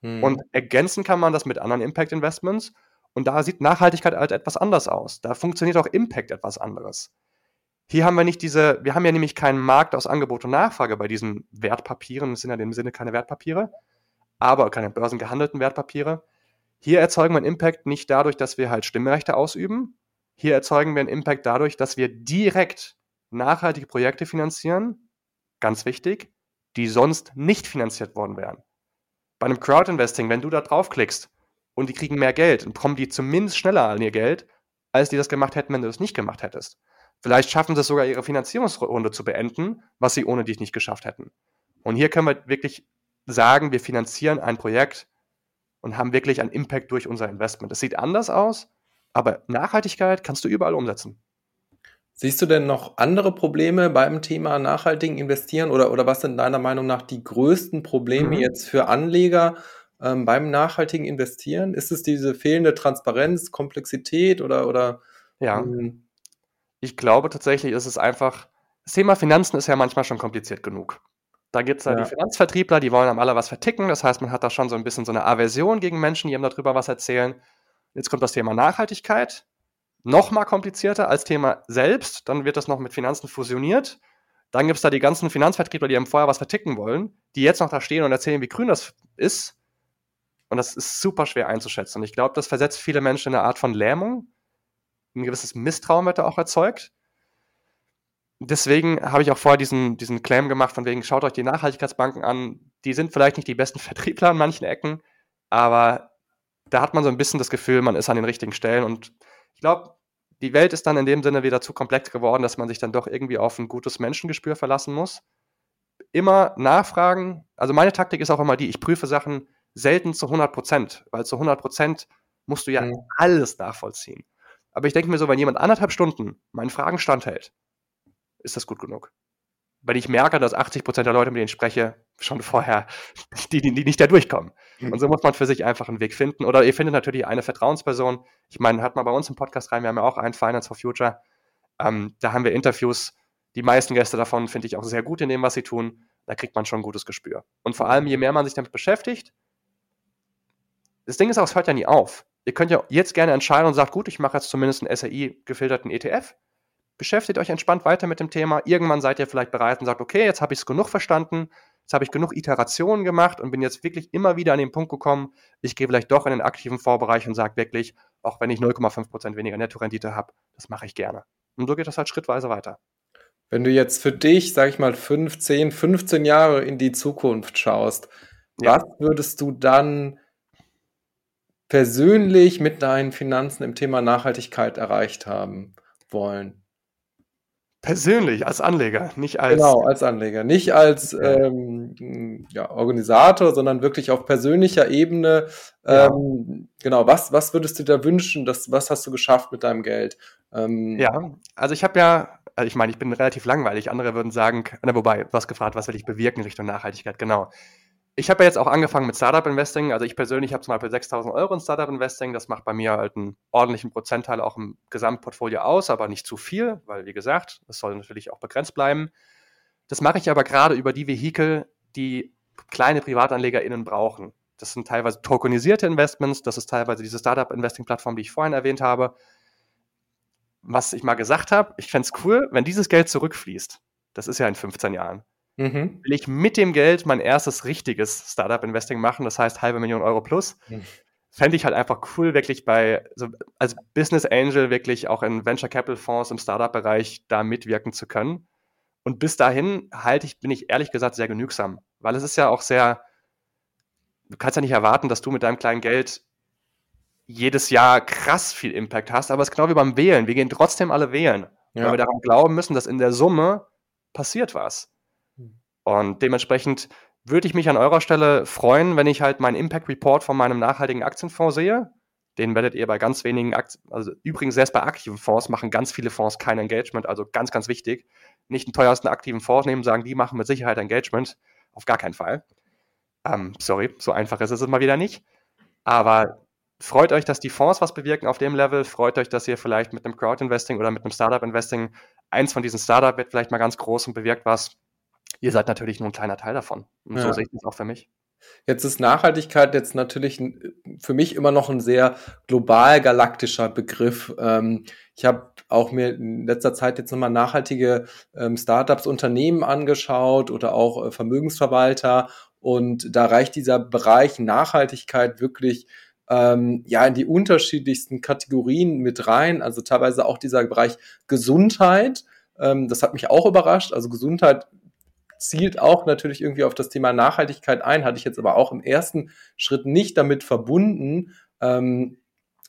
Hm. Und ergänzen kann man das mit anderen Impact-Investments. Und da sieht Nachhaltigkeit halt etwas anders aus. Da funktioniert auch Impact etwas anderes. Hier haben wir nicht diese, wir haben ja nämlich keinen Markt aus Angebot und Nachfrage bei diesen Wertpapieren. Das sind ja in dem Sinne keine Wertpapiere, aber keine börsengehandelten Wertpapiere. Hier erzeugen wir einen Impact nicht dadurch, dass wir halt Stimmrechte ausüben. Hier erzeugen wir einen Impact dadurch, dass wir direkt nachhaltige Projekte finanzieren, ganz wichtig, die sonst nicht finanziert worden wären. Bei einem Crowdinvesting, wenn du da draufklickst und die kriegen mehr Geld, dann kommen die zumindest schneller an ihr Geld, als die das gemacht hätten, wenn du das nicht gemacht hättest. Vielleicht schaffen sie es sogar, ihre Finanzierungsrunde zu beenden, was sie ohne dich nicht geschafft hätten. Und hier können wir wirklich sagen, wir finanzieren ein Projekt und haben wirklich einen Impact durch unser Investment. Es sieht anders aus, aber Nachhaltigkeit kannst du überall umsetzen. Siehst du denn noch andere Probleme beim Thema nachhaltigen Investieren oder, oder was sind deiner Meinung nach die größten Probleme mhm. jetzt für Anleger ähm, beim nachhaltigen Investieren? Ist es diese fehlende Transparenz, Komplexität oder, oder ja. Ähm, ich glaube tatsächlich ist es einfach, das Thema Finanzen ist ja manchmal schon kompliziert genug. Da gibt es ja, die Finanzvertriebler, die wollen am aller was verticken. Das heißt, man hat da schon so ein bisschen so eine Aversion gegen Menschen, die einem darüber was erzählen. Jetzt kommt das Thema Nachhaltigkeit. Noch mal komplizierter als Thema selbst. Dann wird das noch mit Finanzen fusioniert. Dann gibt es da die ganzen Finanzvertriebler, die einem vorher was verticken wollen, die jetzt noch da stehen und erzählen, wie grün das ist. Und das ist super schwer einzuschätzen. Und ich glaube, das versetzt viele Menschen in eine Art von Lähmung ein gewisses Misstrauen wird da auch erzeugt. Deswegen habe ich auch vorher diesen, diesen Claim gemacht, von wegen, schaut euch die Nachhaltigkeitsbanken an. Die sind vielleicht nicht die besten Vertriebler an manchen Ecken, aber da hat man so ein bisschen das Gefühl, man ist an den richtigen Stellen. Und ich glaube, die Welt ist dann in dem Sinne wieder zu komplex geworden, dass man sich dann doch irgendwie auf ein gutes Menschengespür verlassen muss. Immer nachfragen. Also meine Taktik ist auch immer die, ich prüfe Sachen selten zu 100 Prozent, weil zu 100 Prozent musst du ja mhm. alles nachvollziehen. Aber ich denke mir so, wenn jemand anderthalb Stunden meinen Fragen standhält, ist das gut genug. Weil ich merke, dass 80 Prozent der Leute, mit denen ich spreche, schon vorher, die, die, die nicht da durchkommen. Mhm. Und so muss man für sich einfach einen Weg finden. Oder ihr findet natürlich eine Vertrauensperson. Ich meine, hat man bei uns im Podcast rein, wir haben ja auch einen Finance for Future. Ähm, da haben wir Interviews. Die meisten Gäste davon finde ich auch sehr gut in dem, was sie tun. Da kriegt man schon ein gutes Gespür. Und vor allem, je mehr man sich damit beschäftigt, das Ding ist auch, es hört ja nie auf ihr könnt ja jetzt gerne entscheiden und sagt, gut, ich mache jetzt zumindest einen SAI-gefilterten ETF. Beschäftigt euch entspannt weiter mit dem Thema. Irgendwann seid ihr vielleicht bereit und sagt, okay, jetzt habe ich es genug verstanden, jetzt habe ich genug Iterationen gemacht und bin jetzt wirklich immer wieder an den Punkt gekommen, ich gehe vielleicht doch in den aktiven Vorbereich und sage wirklich, auch wenn ich 0,5% weniger Nettorendite habe, das mache ich gerne. Und so geht das halt schrittweise weiter. Wenn du jetzt für dich, sag ich mal, 15, 15 Jahre in die Zukunft schaust, ja. was würdest du dann persönlich mit deinen Finanzen im Thema Nachhaltigkeit erreicht haben wollen? Persönlich, als Anleger, nicht als. Genau, als Anleger. Nicht als ähm, ja, Organisator, sondern wirklich auf persönlicher Ebene. Ja. Ähm, genau, was, was würdest du da wünschen? Das, was hast du geschafft mit deinem Geld? Ähm, ja, also ich habe ja, also ich meine, ich bin relativ langweilig. Andere würden sagen, na, wobei, hast gefragt, was will ich bewirken in Richtung Nachhaltigkeit? Genau ich habe ja jetzt auch angefangen mit Startup Investing. Also ich persönlich habe zum Beispiel 6000 Euro in Startup Investing. Das macht bei mir halt einen ordentlichen Prozentteil auch im Gesamtportfolio aus, aber nicht zu viel, weil wie gesagt, das soll natürlich auch begrenzt bleiben. Das mache ich aber gerade über die Vehikel, die kleine PrivatanlegerInnen brauchen. Das sind teilweise tokenisierte Investments, das ist teilweise diese Startup-Investing-Plattform, die ich vorhin erwähnt habe. Was ich mal gesagt habe, ich fände es cool, wenn dieses Geld zurückfließt. Das ist ja in 15 Jahren mhm. will ich mit dem Geld mein erstes richtiges Startup-Investing machen, das heißt halbe Million Euro plus. Mhm. Fände ich halt einfach cool, wirklich bei, so als Business Angel wirklich auch in Venture Capital Fonds im Startup-Bereich da mitwirken zu können. Und bis dahin halte ich, bin ich ehrlich gesagt sehr genügsam, weil es ist ja auch sehr, du kannst ja nicht erwarten, dass du mit deinem kleinen Geld jedes Jahr krass viel Impact hast, aber es ist genau wie beim Wählen. Wir gehen trotzdem alle wählen, ja. weil wir daran glauben müssen, dass in der Summe passiert was. Und dementsprechend würde ich mich an eurer Stelle freuen, wenn ich halt meinen Impact Report von meinem nachhaltigen Aktienfonds sehe. Den werdet ihr bei ganz wenigen Aktien, also übrigens selbst bei aktiven Fonds machen ganz viele Fonds kein Engagement, also ganz, ganz wichtig. Nicht den teuersten aktiven Fonds nehmen, sagen, die machen mit Sicherheit Engagement. Auf gar keinen Fall. Ähm, sorry, so einfach ist es mal wieder nicht. Aber freut euch, dass die Fonds was bewirken auf dem Level. Freut euch, dass ihr vielleicht mit einem Crowd-Investing oder mit einem Startup-Investing eins von diesen Startup wird vielleicht mal ganz groß und bewirkt was. Ihr seid natürlich nur ein kleiner Teil davon. Und ja. so sehe ich das auch für mich. Jetzt ist Nachhaltigkeit jetzt natürlich für mich immer noch ein sehr global galaktischer Begriff. Ähm, ich habe auch mir in letzter Zeit jetzt nochmal nachhaltige ähm, Startups, Unternehmen angeschaut oder auch äh, Vermögensverwalter. Und da reicht dieser Bereich Nachhaltigkeit wirklich ähm, ja in die unterschiedlichsten Kategorien mit rein. Also teilweise auch dieser Bereich Gesundheit. Ähm, das hat mich auch überrascht. Also Gesundheit zielt auch natürlich irgendwie auf das Thema Nachhaltigkeit ein, hatte ich jetzt aber auch im ersten Schritt nicht damit verbunden. Ähm,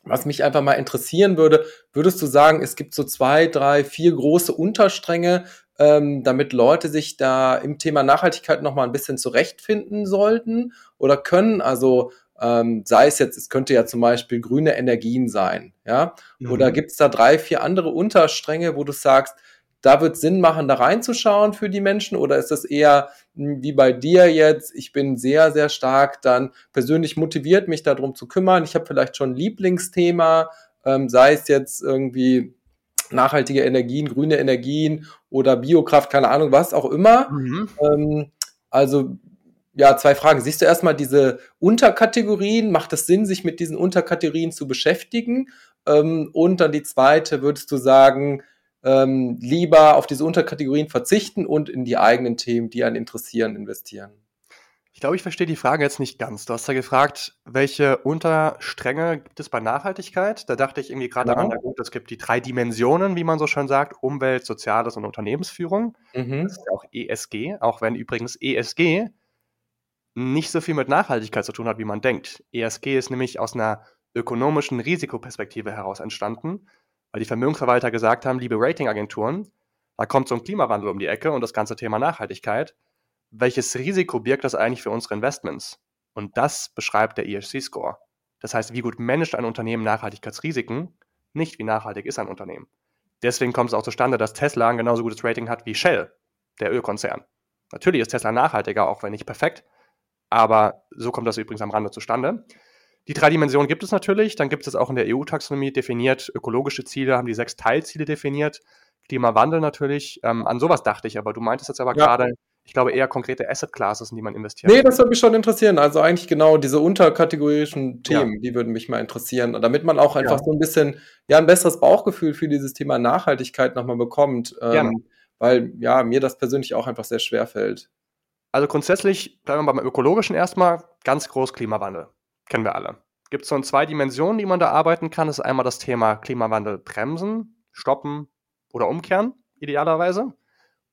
was mich einfach mal interessieren würde, würdest du sagen, es gibt so zwei, drei, vier große Unterstränge, ähm, damit Leute sich da im Thema Nachhaltigkeit nochmal ein bisschen zurechtfinden sollten oder können? Also ähm, sei es jetzt, es könnte ja zum Beispiel grüne Energien sein, ja? Mhm. Oder gibt es da drei, vier andere Unterstränge, wo du sagst, da wird Sinn machen, da reinzuschauen für die Menschen? Oder ist das eher hm, wie bei dir jetzt? Ich bin sehr, sehr stark dann persönlich motiviert, mich darum zu kümmern. Ich habe vielleicht schon ein Lieblingsthema, ähm, sei es jetzt irgendwie nachhaltige Energien, grüne Energien oder Biokraft, keine Ahnung, was auch immer. Mhm. Ähm, also ja, zwei Fragen. Siehst du erstmal diese Unterkategorien? Macht es Sinn, sich mit diesen Unterkategorien zu beschäftigen? Ähm, und dann die zweite, würdest du sagen, ähm, lieber auf diese Unterkategorien verzichten und in die eigenen Themen, die einen interessieren, investieren? Ich glaube, ich verstehe die Frage jetzt nicht ganz. Du hast ja gefragt, welche Unterstränge gibt es bei Nachhaltigkeit? Da dachte ich irgendwie gerade daran, na gut, es gibt die drei Dimensionen, wie man so schön sagt, Umwelt, Soziales und Unternehmensführung. Mhm. Das ist ja auch ESG, auch wenn übrigens ESG nicht so viel mit Nachhaltigkeit zu tun hat, wie man denkt. ESG ist nämlich aus einer ökonomischen Risikoperspektive heraus entstanden weil die Vermögensverwalter gesagt haben, liebe Ratingagenturen, da kommt so ein Klimawandel um die Ecke und das ganze Thema Nachhaltigkeit. Welches Risiko birgt das eigentlich für unsere Investments? Und das beschreibt der ESG-Score. Das heißt, wie gut managt ein Unternehmen Nachhaltigkeitsrisiken, nicht wie nachhaltig ist ein Unternehmen. Deswegen kommt es auch zustande, dass Tesla ein genauso gutes Rating hat wie Shell, der Ölkonzern. Natürlich ist Tesla nachhaltiger, auch wenn nicht perfekt, aber so kommt das übrigens am Rande zustande. Die drei Dimensionen gibt es natürlich. Dann gibt es auch in der EU-Taxonomie definiert, ökologische Ziele haben die sechs Teilziele definiert. Klimawandel natürlich. Ähm, an sowas dachte ich, aber du meintest jetzt aber ja. gerade, ich glaube, eher konkrete Asset Classes, in die man investiert. Nee, das würde mich schon interessieren. Also eigentlich genau diese unterkategorischen Themen, ja. die würden mich mal interessieren. Und damit man auch einfach ja. so ein bisschen, ja, ein besseres Bauchgefühl für dieses Thema Nachhaltigkeit nochmal bekommt. Ähm, weil, ja, mir das persönlich auch einfach sehr schwer fällt. Also grundsätzlich, bleiben wir beim ökologischen erstmal, ganz groß Klimawandel kennen wir alle. Gibt es so zwei Dimensionen, die man da arbeiten kann. Das ist einmal das Thema Klimawandel bremsen, stoppen oder umkehren, idealerweise.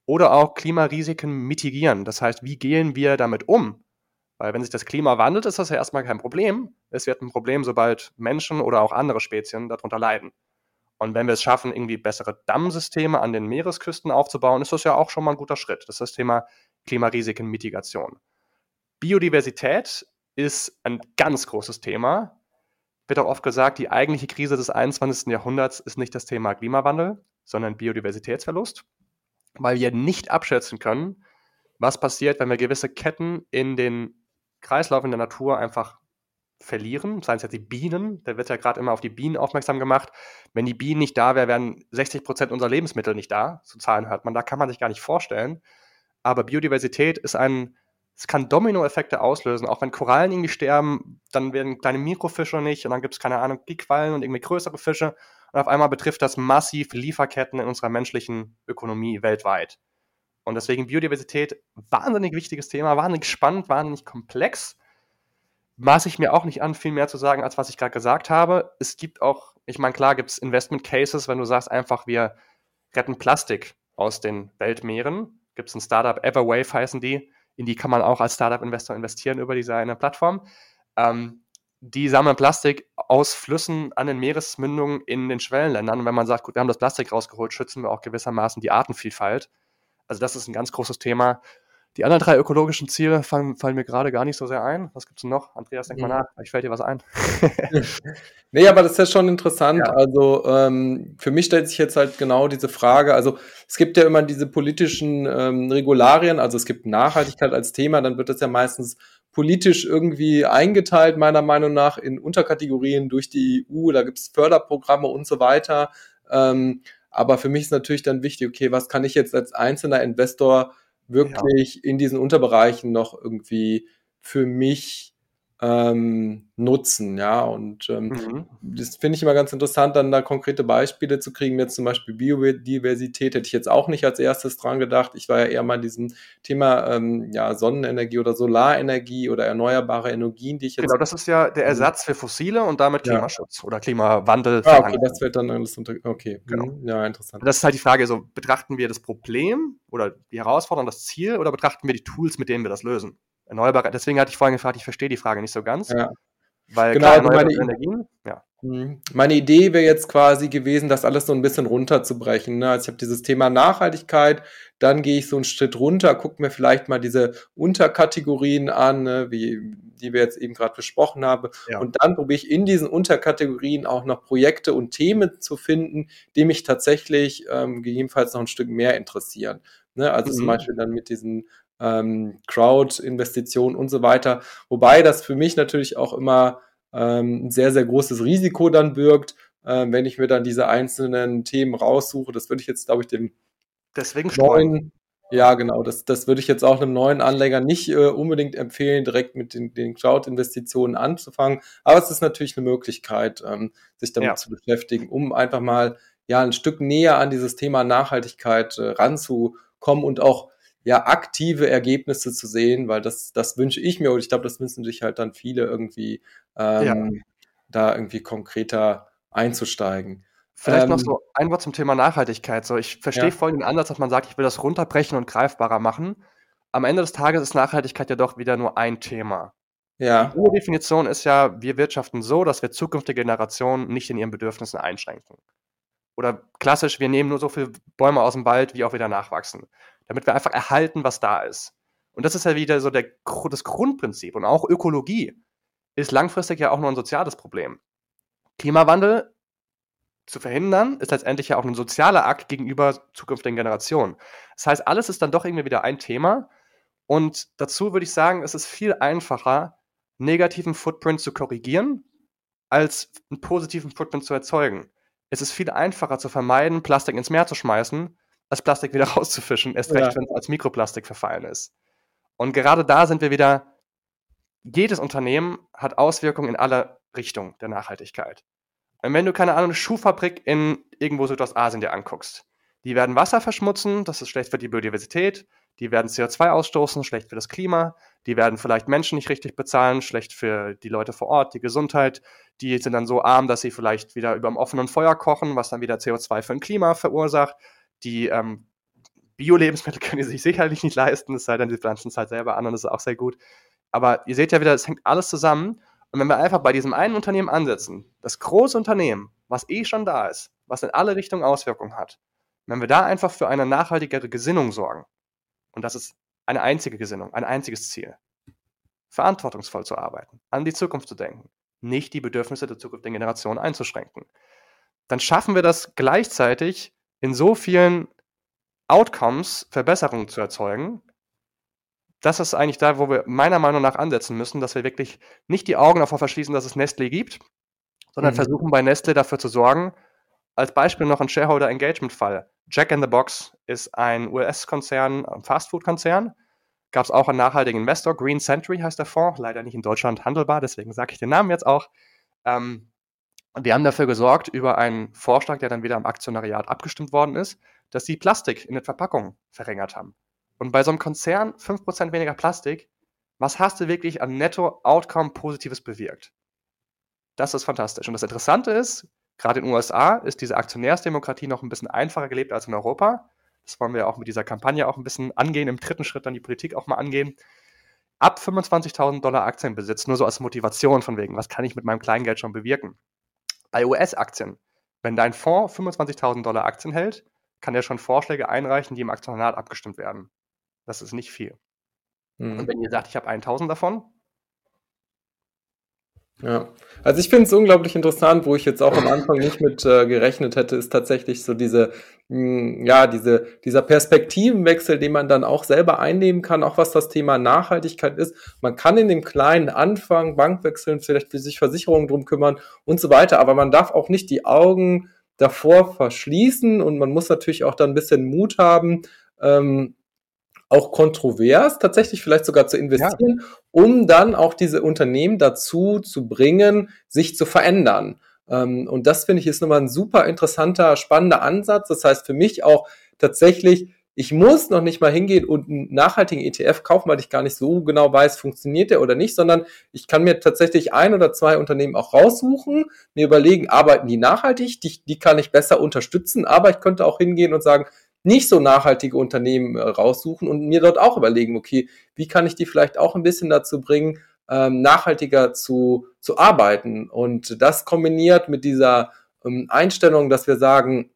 Oder auch Klimarisiken mitigieren. Das heißt, wie gehen wir damit um? Weil wenn sich das Klima wandelt, ist das ja erstmal kein Problem. Es wird ein Problem, sobald Menschen oder auch andere Spezien darunter leiden. Und wenn wir es schaffen, irgendwie bessere Dammsysteme an den Meeresküsten aufzubauen, ist das ja auch schon mal ein guter Schritt. Das ist das Thema Klimarisiken-Mitigation. Biodiversität ist ein ganz großes Thema. Wird auch oft gesagt, die eigentliche Krise des 21. Jahrhunderts ist nicht das Thema Klimawandel, sondern Biodiversitätsverlust, weil wir nicht abschätzen können, was passiert, wenn wir gewisse Ketten in den Kreislauf in der Natur einfach verlieren, seien es jetzt die Bienen, da wird ja gerade immer auf die Bienen aufmerksam gemacht. Wenn die Bienen nicht da wären, wären 60 Prozent unserer Lebensmittel nicht da. So Zahlen hört man, da kann man sich gar nicht vorstellen. Aber Biodiversität ist ein es kann Dominoeffekte auslösen. Auch wenn Korallen irgendwie sterben, dann werden kleine Mikrofische nicht und dann gibt es, keine Ahnung, Quallen und irgendwie größere Fische. Und auf einmal betrifft das massiv Lieferketten in unserer menschlichen Ökonomie weltweit. Und deswegen Biodiversität, wahnsinnig wichtiges Thema, wahnsinnig spannend, wahnsinnig komplex. Maße ich mir auch nicht an, viel mehr zu sagen, als was ich gerade gesagt habe. Es gibt auch, ich meine, klar gibt es Investment Cases, wenn du sagst einfach, wir retten Plastik aus den Weltmeeren. Gibt es ein Startup, Everwave heißen die, in die kann man auch als Startup-Investor investieren über diese eine Plattform. Ähm, die sammeln Plastik aus Flüssen an den Meeresmündungen in den Schwellenländern. Und wenn man sagt, gut, wir haben das Plastik rausgeholt, schützen wir auch gewissermaßen die Artenvielfalt. Also das ist ein ganz großes Thema. Die anderen drei ökologischen Ziele fallen, fallen mir gerade gar nicht so sehr ein. Was gibt es noch? Andreas, denk mhm. mal nach. Ich fällt dir was ein. nee, aber das ist ja schon interessant. Ja. Also ähm, für mich stellt sich jetzt halt genau diese Frage. Also es gibt ja immer diese politischen ähm, Regularien. Also es gibt Nachhaltigkeit als Thema. Dann wird das ja meistens politisch irgendwie eingeteilt, meiner Meinung nach, in Unterkategorien durch die EU. Da gibt es Förderprogramme und so weiter. Ähm, aber für mich ist natürlich dann wichtig, okay, was kann ich jetzt als einzelner Investor wirklich ja. in diesen Unterbereichen noch irgendwie für mich ähm, nutzen, ja. Und ähm, mhm. das finde ich immer ganz interessant, dann da konkrete Beispiele zu kriegen. Jetzt zum Beispiel Biodiversität hätte ich jetzt auch nicht als erstes dran gedacht. Ich war ja eher mal in diesem Thema ähm, ja, Sonnenenergie oder Solarenergie oder erneuerbare Energien, die ich jetzt. Genau, das ist ja der mhm. Ersatz für fossile und damit Klimaschutz ja. oder Klimawandel. Ah, okay, das wird dann alles unter. Okay, genau. Mhm. Ja, interessant. Das ist halt die Frage: so, betrachten wir das Problem oder die Herausforderung, das Ziel oder betrachten wir die Tools, mit denen wir das lösen? Erneuerbare, deswegen hatte ich vorhin gefragt, ich verstehe die Frage nicht so ganz. Ja. Weil genau, klar, meine, Energien, ja. Mhm. meine Idee wäre jetzt quasi gewesen, das alles so ein bisschen runterzubrechen. Ne? Also ich habe dieses Thema Nachhaltigkeit, dann gehe ich so einen Schritt runter, gucke mir vielleicht mal diese Unterkategorien an, ne? wie die wir jetzt eben gerade besprochen haben. Ja. Und dann probiere ich in diesen Unterkategorien auch noch Projekte und Themen zu finden, die mich tatsächlich ähm, gegebenenfalls noch ein Stück mehr interessieren. Ne? Also mhm. zum Beispiel dann mit diesen ähm, Crowd-Investitionen und so weiter. Wobei das für mich natürlich auch immer ähm, ein sehr, sehr großes Risiko dann birgt, äh, wenn ich mir dann diese einzelnen Themen raussuche. Das würde ich jetzt, glaube ich, dem Deswegen neuen, ja, genau. Das, das würde ich jetzt auch einem neuen Anleger nicht äh, unbedingt empfehlen, direkt mit den, den Cloud-Investitionen anzufangen. Aber es ist natürlich eine Möglichkeit, ähm, sich damit ja. zu beschäftigen, um einfach mal ja ein Stück näher an dieses Thema Nachhaltigkeit äh, ranzukommen und auch ja, aktive Ergebnisse zu sehen, weil das, das wünsche ich mir und ich glaube, das wünschen sich halt dann viele irgendwie, ähm, ja. da irgendwie konkreter einzusteigen. Vielleicht ähm, noch so ein Wort zum Thema Nachhaltigkeit. So, ich verstehe ja. voll den Ansatz, dass man sagt, ich will das runterbrechen und greifbarer machen. Am Ende des Tages ist Nachhaltigkeit ja doch wieder nur ein Thema. Ja. Die Definition ist ja, wir wirtschaften so, dass wir zukünftige Generationen nicht in ihren Bedürfnissen einschränken. Oder klassisch, wir nehmen nur so viele Bäume aus dem Wald, wie auch wieder nachwachsen damit wir einfach erhalten, was da ist. Und das ist ja wieder so der, das Grundprinzip. Und auch Ökologie ist langfristig ja auch nur ein soziales Problem. Klimawandel zu verhindern, ist letztendlich ja auch ein sozialer Akt gegenüber zukünftigen Generationen. Das heißt, alles ist dann doch irgendwie wieder ein Thema. Und dazu würde ich sagen, es ist viel einfacher, negativen Footprint zu korrigieren, als einen positiven Footprint zu erzeugen. Es ist viel einfacher zu vermeiden, Plastik ins Meer zu schmeißen, das Plastik wieder rauszufischen, erst recht, ja. wenn es als Mikroplastik verfallen ist. Und gerade da sind wir wieder, jedes Unternehmen hat Auswirkungen in alle Richtungen der Nachhaltigkeit. Und wenn du, keine Ahnung, eine Schuhfabrik in irgendwo Südostasien dir anguckst, die werden Wasser verschmutzen, das ist schlecht für die Biodiversität, die werden CO2 ausstoßen, schlecht für das Klima, die werden vielleicht Menschen nicht richtig bezahlen, schlecht für die Leute vor Ort, die Gesundheit, die sind dann so arm, dass sie vielleicht wieder über dem offenen Feuer kochen, was dann wieder CO2 für ein Klima verursacht. Die ähm, Bio-Lebensmittel können die sich sicherlich nicht leisten, es sei denn, sie pflanzen es halt selber an und das ist auch sehr gut. Aber ihr seht ja wieder, es hängt alles zusammen. Und wenn wir einfach bei diesem einen Unternehmen ansetzen, das große Unternehmen, was eh schon da ist, was in alle Richtungen Auswirkungen hat, wenn wir da einfach für eine nachhaltigere Gesinnung sorgen, und das ist eine einzige Gesinnung, ein einziges Ziel, verantwortungsvoll zu arbeiten, an die Zukunft zu denken, nicht die Bedürfnisse der zukünftigen Generation einzuschränken, dann schaffen wir das gleichzeitig in so vielen Outcomes Verbesserungen zu erzeugen. Das ist eigentlich da, wo wir meiner Meinung nach ansetzen müssen, dass wir wirklich nicht die Augen davor verschließen, dass es Nestle gibt, sondern mhm. versuchen bei Nestle dafür zu sorgen, als Beispiel noch ein Shareholder Engagement Fall. Jack in the Box ist ein US-Konzern, ein Fastfood-Konzern. Gab es auch einen nachhaltigen Investor, Green Century heißt der Fonds, leider nicht in Deutschland handelbar, deswegen sage ich den Namen jetzt auch. Ähm, wir haben dafür gesorgt, über einen Vorschlag, der dann wieder am Aktionariat abgestimmt worden ist, dass sie Plastik in den Verpackungen verringert haben. Und bei so einem Konzern 5% weniger Plastik, was hast du wirklich an Netto-Outcome Positives bewirkt? Das ist fantastisch. Und das Interessante ist, gerade in den USA ist diese Aktionärsdemokratie noch ein bisschen einfacher gelebt als in Europa. Das wollen wir auch mit dieser Kampagne auch ein bisschen angehen, im dritten Schritt dann die Politik auch mal angehen. Ab 25.000 Dollar Aktienbesitz, nur so als Motivation von wegen, was kann ich mit meinem Kleingeld schon bewirken? Bei US-Aktien, wenn dein Fonds 25.000 Dollar Aktien hält, kann er schon Vorschläge einreichen, die im Aktionat abgestimmt werden. Das ist nicht viel. Mhm. Und wenn ihr sagt, ich habe 1000 davon, ja, also ich finde es unglaublich interessant, wo ich jetzt auch am Anfang nicht mit äh, gerechnet hätte, ist tatsächlich so diese, mh, hm, ja, diese, dieser Perspektivenwechsel, den man dann auch selber einnehmen kann, auch was das Thema Nachhaltigkeit ist. Man kann in dem kleinen Anfang Bank wechseln, vielleicht für sich Versicherungen drum kümmern und so weiter, aber man darf auch nicht die Augen davor verschließen und man muss natürlich auch dann ein bisschen Mut haben, ähm, auch kontrovers tatsächlich vielleicht sogar zu investieren, ja. um dann auch diese Unternehmen dazu zu bringen, sich zu verändern. Ähm, und das finde ich ist nochmal ein super interessanter, spannender Ansatz. Das heißt für mich auch tatsächlich, ich muss noch nicht mal hingehen und einen nachhaltigen ETF kaufen, weil ich gar nicht so genau weiß, funktioniert der oder nicht, sondern ich kann mir tatsächlich ein oder zwei Unternehmen auch raussuchen, mir überlegen, arbeiten die nachhaltig, die, die kann ich besser unterstützen, aber ich könnte auch hingehen und sagen, nicht so nachhaltige Unternehmen äh, raussuchen und mir dort auch überlegen, okay, wie kann ich die vielleicht auch ein bisschen dazu bringen, ähm, nachhaltiger zu, zu arbeiten. Und das kombiniert mit dieser ähm, Einstellung, dass wir sagen,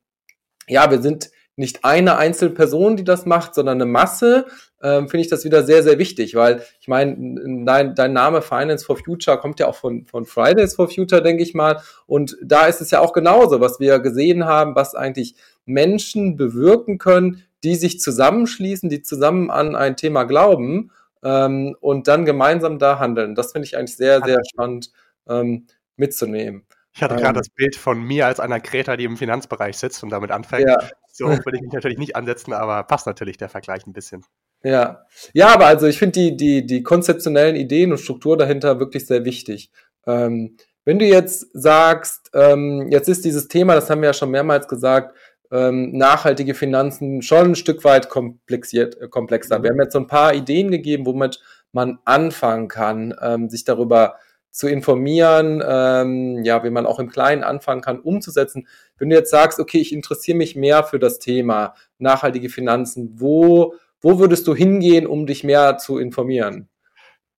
ja, wir sind nicht eine einzelne Person, die das macht, sondern eine Masse, ähm, finde ich das wieder sehr, sehr wichtig, weil ich meine, dein, dein Name Finance for Future kommt ja auch von, von Fridays for Future, denke ich mal. Und da ist es ja auch genauso, was wir gesehen haben, was eigentlich Menschen bewirken können, die sich zusammenschließen, die zusammen an ein Thema glauben ähm, und dann gemeinsam da handeln. Das finde ich eigentlich sehr, sehr spannend ähm, mitzunehmen. Ich hatte gerade ähm, das Bild von mir als einer Greta, die im Finanzbereich sitzt und damit anfängt. Ja. So würde ich mich natürlich nicht ansetzen, aber passt natürlich der Vergleich ein bisschen. Ja, ja, aber also ich finde die, die, die konzeptionellen Ideen und Struktur dahinter wirklich sehr wichtig. Ähm, wenn du jetzt sagst, ähm, jetzt ist dieses Thema, das haben wir ja schon mehrmals gesagt, ähm, nachhaltige Finanzen schon ein Stück weit komplexiert, äh, komplexer. Mhm. Wir haben jetzt so ein paar Ideen gegeben, womit man anfangen kann, ähm, sich darüber zu informieren, ähm, ja, wie man auch im Kleinen anfangen kann, umzusetzen. Wenn du jetzt sagst, okay, ich interessiere mich mehr für das Thema nachhaltige Finanzen, wo, wo würdest du hingehen, um dich mehr zu informieren?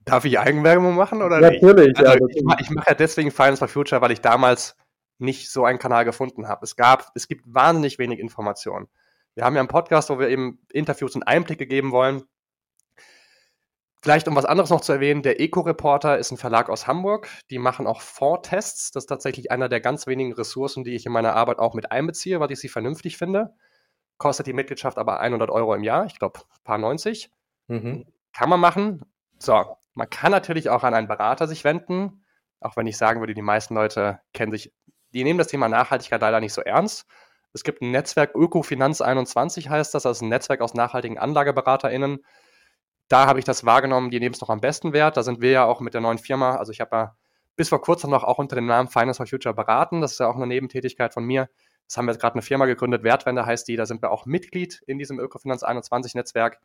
Darf ich Eigenwerbung machen oder Natürlich, nicht? Also, ja. Ich, ich mache ja deswegen Finance for Future, weil ich damals nicht so einen Kanal gefunden habe. Es gab, es gibt wahnsinnig wenig Informationen. Wir haben ja einen Podcast, wo wir eben Interviews und Einblicke geben wollen. Vielleicht um was anderes noch zu erwähnen, der Eco-Reporter ist ein Verlag aus Hamburg. Die machen auch Fondtests. Das ist tatsächlich einer der ganz wenigen Ressourcen, die ich in meiner Arbeit auch mit einbeziehe, weil ich sie vernünftig finde. Kostet die Mitgliedschaft aber 100 Euro im Jahr. Ich glaube, paar 90. Mhm. Kann man machen. So, man kann natürlich auch an einen Berater sich wenden. Auch wenn ich sagen würde, die meisten Leute kennen sich die nehmen das Thema Nachhaltigkeit leider nicht so ernst. Es gibt ein Netzwerk Ökofinanz 21 heißt das, das ist ein Netzwerk aus nachhaltigen AnlageberaterInnen. Da habe ich das wahrgenommen, die nehmen es noch am besten wert. Da sind wir ja auch mit der neuen Firma, also ich habe ja bis vor kurzem noch auch unter dem Namen Finance for Future beraten. Das ist ja auch eine Nebentätigkeit von mir. Das haben wir jetzt gerade eine Firma gegründet, Wertwende heißt die. Da sind wir auch Mitglied in diesem Ökofinanz 21 Netzwerk.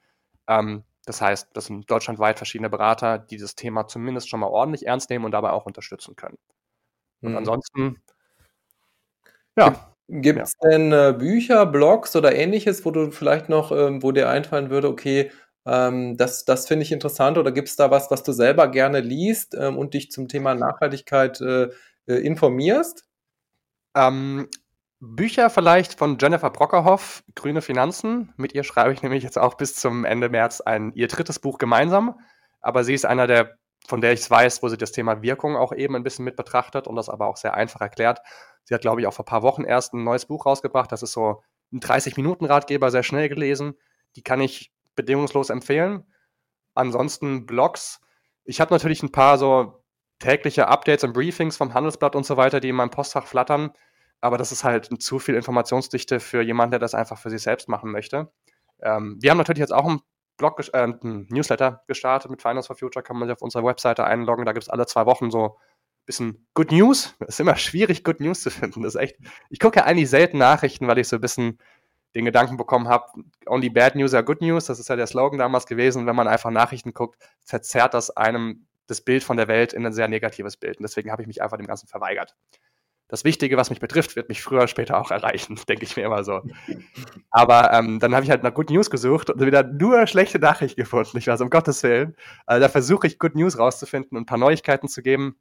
Ähm, das heißt, das sind deutschlandweit verschiedene Berater, die das Thema zumindest schon mal ordentlich ernst nehmen und dabei auch unterstützen können. Und mhm. ansonsten ja. Gibt es ja. denn äh, Bücher, Blogs oder ähnliches, wo du vielleicht noch, ähm, wo dir einfallen würde, okay, ähm, das, das finde ich interessant oder gibt es da was, was du selber gerne liest ähm, und dich zum Thema Nachhaltigkeit äh, äh, informierst? Ähm, Bücher vielleicht von Jennifer Brockerhoff, Grüne Finanzen. Mit ihr schreibe ich nämlich jetzt auch bis zum Ende März ein, ihr drittes Buch gemeinsam. Aber sie ist einer der, von der ich es weiß, wo sie das Thema Wirkung auch eben ein bisschen mit betrachtet und das aber auch sehr einfach erklärt. Sie hat, glaube ich, auch vor ein paar Wochen erst ein neues Buch rausgebracht. Das ist so ein 30-Minuten-Ratgeber, sehr schnell gelesen. Die kann ich bedingungslos empfehlen. Ansonsten Blogs. Ich habe natürlich ein paar so tägliche Updates und Briefings vom Handelsblatt und so weiter, die in meinem Postfach flattern. Aber das ist halt zu viel Informationsdichte für jemanden, der das einfach für sich selbst machen möchte. Ähm, wir haben natürlich jetzt auch einen Blog, äh, Newsletter gestartet mit Finance for Future. Kann man sich auf unserer Webseite einloggen. Da gibt es alle zwei Wochen so bisschen Good News. Es ist immer schwierig, Good News zu finden. Das ist echt. Ich gucke ja eigentlich selten Nachrichten, weil ich so ein bisschen den Gedanken bekommen habe, only bad news are good news. Das ist ja der Slogan damals gewesen. Wenn man einfach Nachrichten guckt, verzerrt das einem das Bild von der Welt in ein sehr negatives Bild. Und deswegen habe ich mich einfach dem Ganzen verweigert. Das Wichtige, was mich betrifft, wird mich früher oder später auch erreichen, denke ich mir immer so. Aber ähm, dann habe ich halt nach Good News gesucht und wieder nur schlechte Nachrichten gefunden. Ich weiß, um Gottes Willen. Also da versuche ich Good News rauszufinden und ein paar Neuigkeiten zu geben.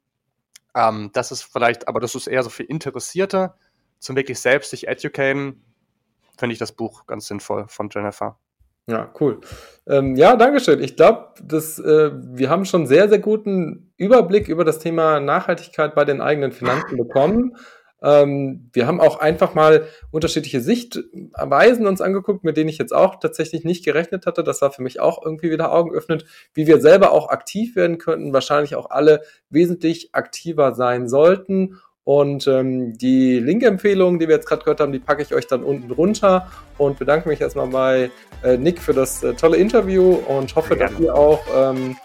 Ähm, das ist vielleicht, aber das ist eher so für Interessierte, zum wirklich selbst sich educaten, finde ich das Buch ganz sinnvoll von Jennifer. Ja, cool. Ähm, ja, Dankeschön. Ich glaube, äh, wir haben schon sehr, sehr guten Überblick über das Thema Nachhaltigkeit bei den eigenen Finanzen bekommen. Ähm, wir haben auch einfach mal unterschiedliche Sichtweisen uns angeguckt, mit denen ich jetzt auch tatsächlich nicht gerechnet hatte. Das war für mich auch irgendwie wieder Augen öffnet, wie wir selber auch aktiv werden könnten, wahrscheinlich auch alle wesentlich aktiver sein sollten. Und ähm, die Link-Empfehlungen, die wir jetzt gerade gehört haben, die packe ich euch dann unten runter und bedanke mich erstmal bei äh, Nick für das äh, tolle Interview und hoffe, dass ihr auch ähm,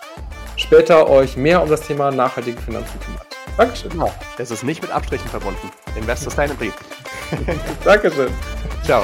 später euch mehr um das Thema nachhaltige Finanzen kümmert. Dankeschön. Genau. Das ist nicht mit Abstrichen verbunden. Investor Sustainability. Dankeschön. Ciao.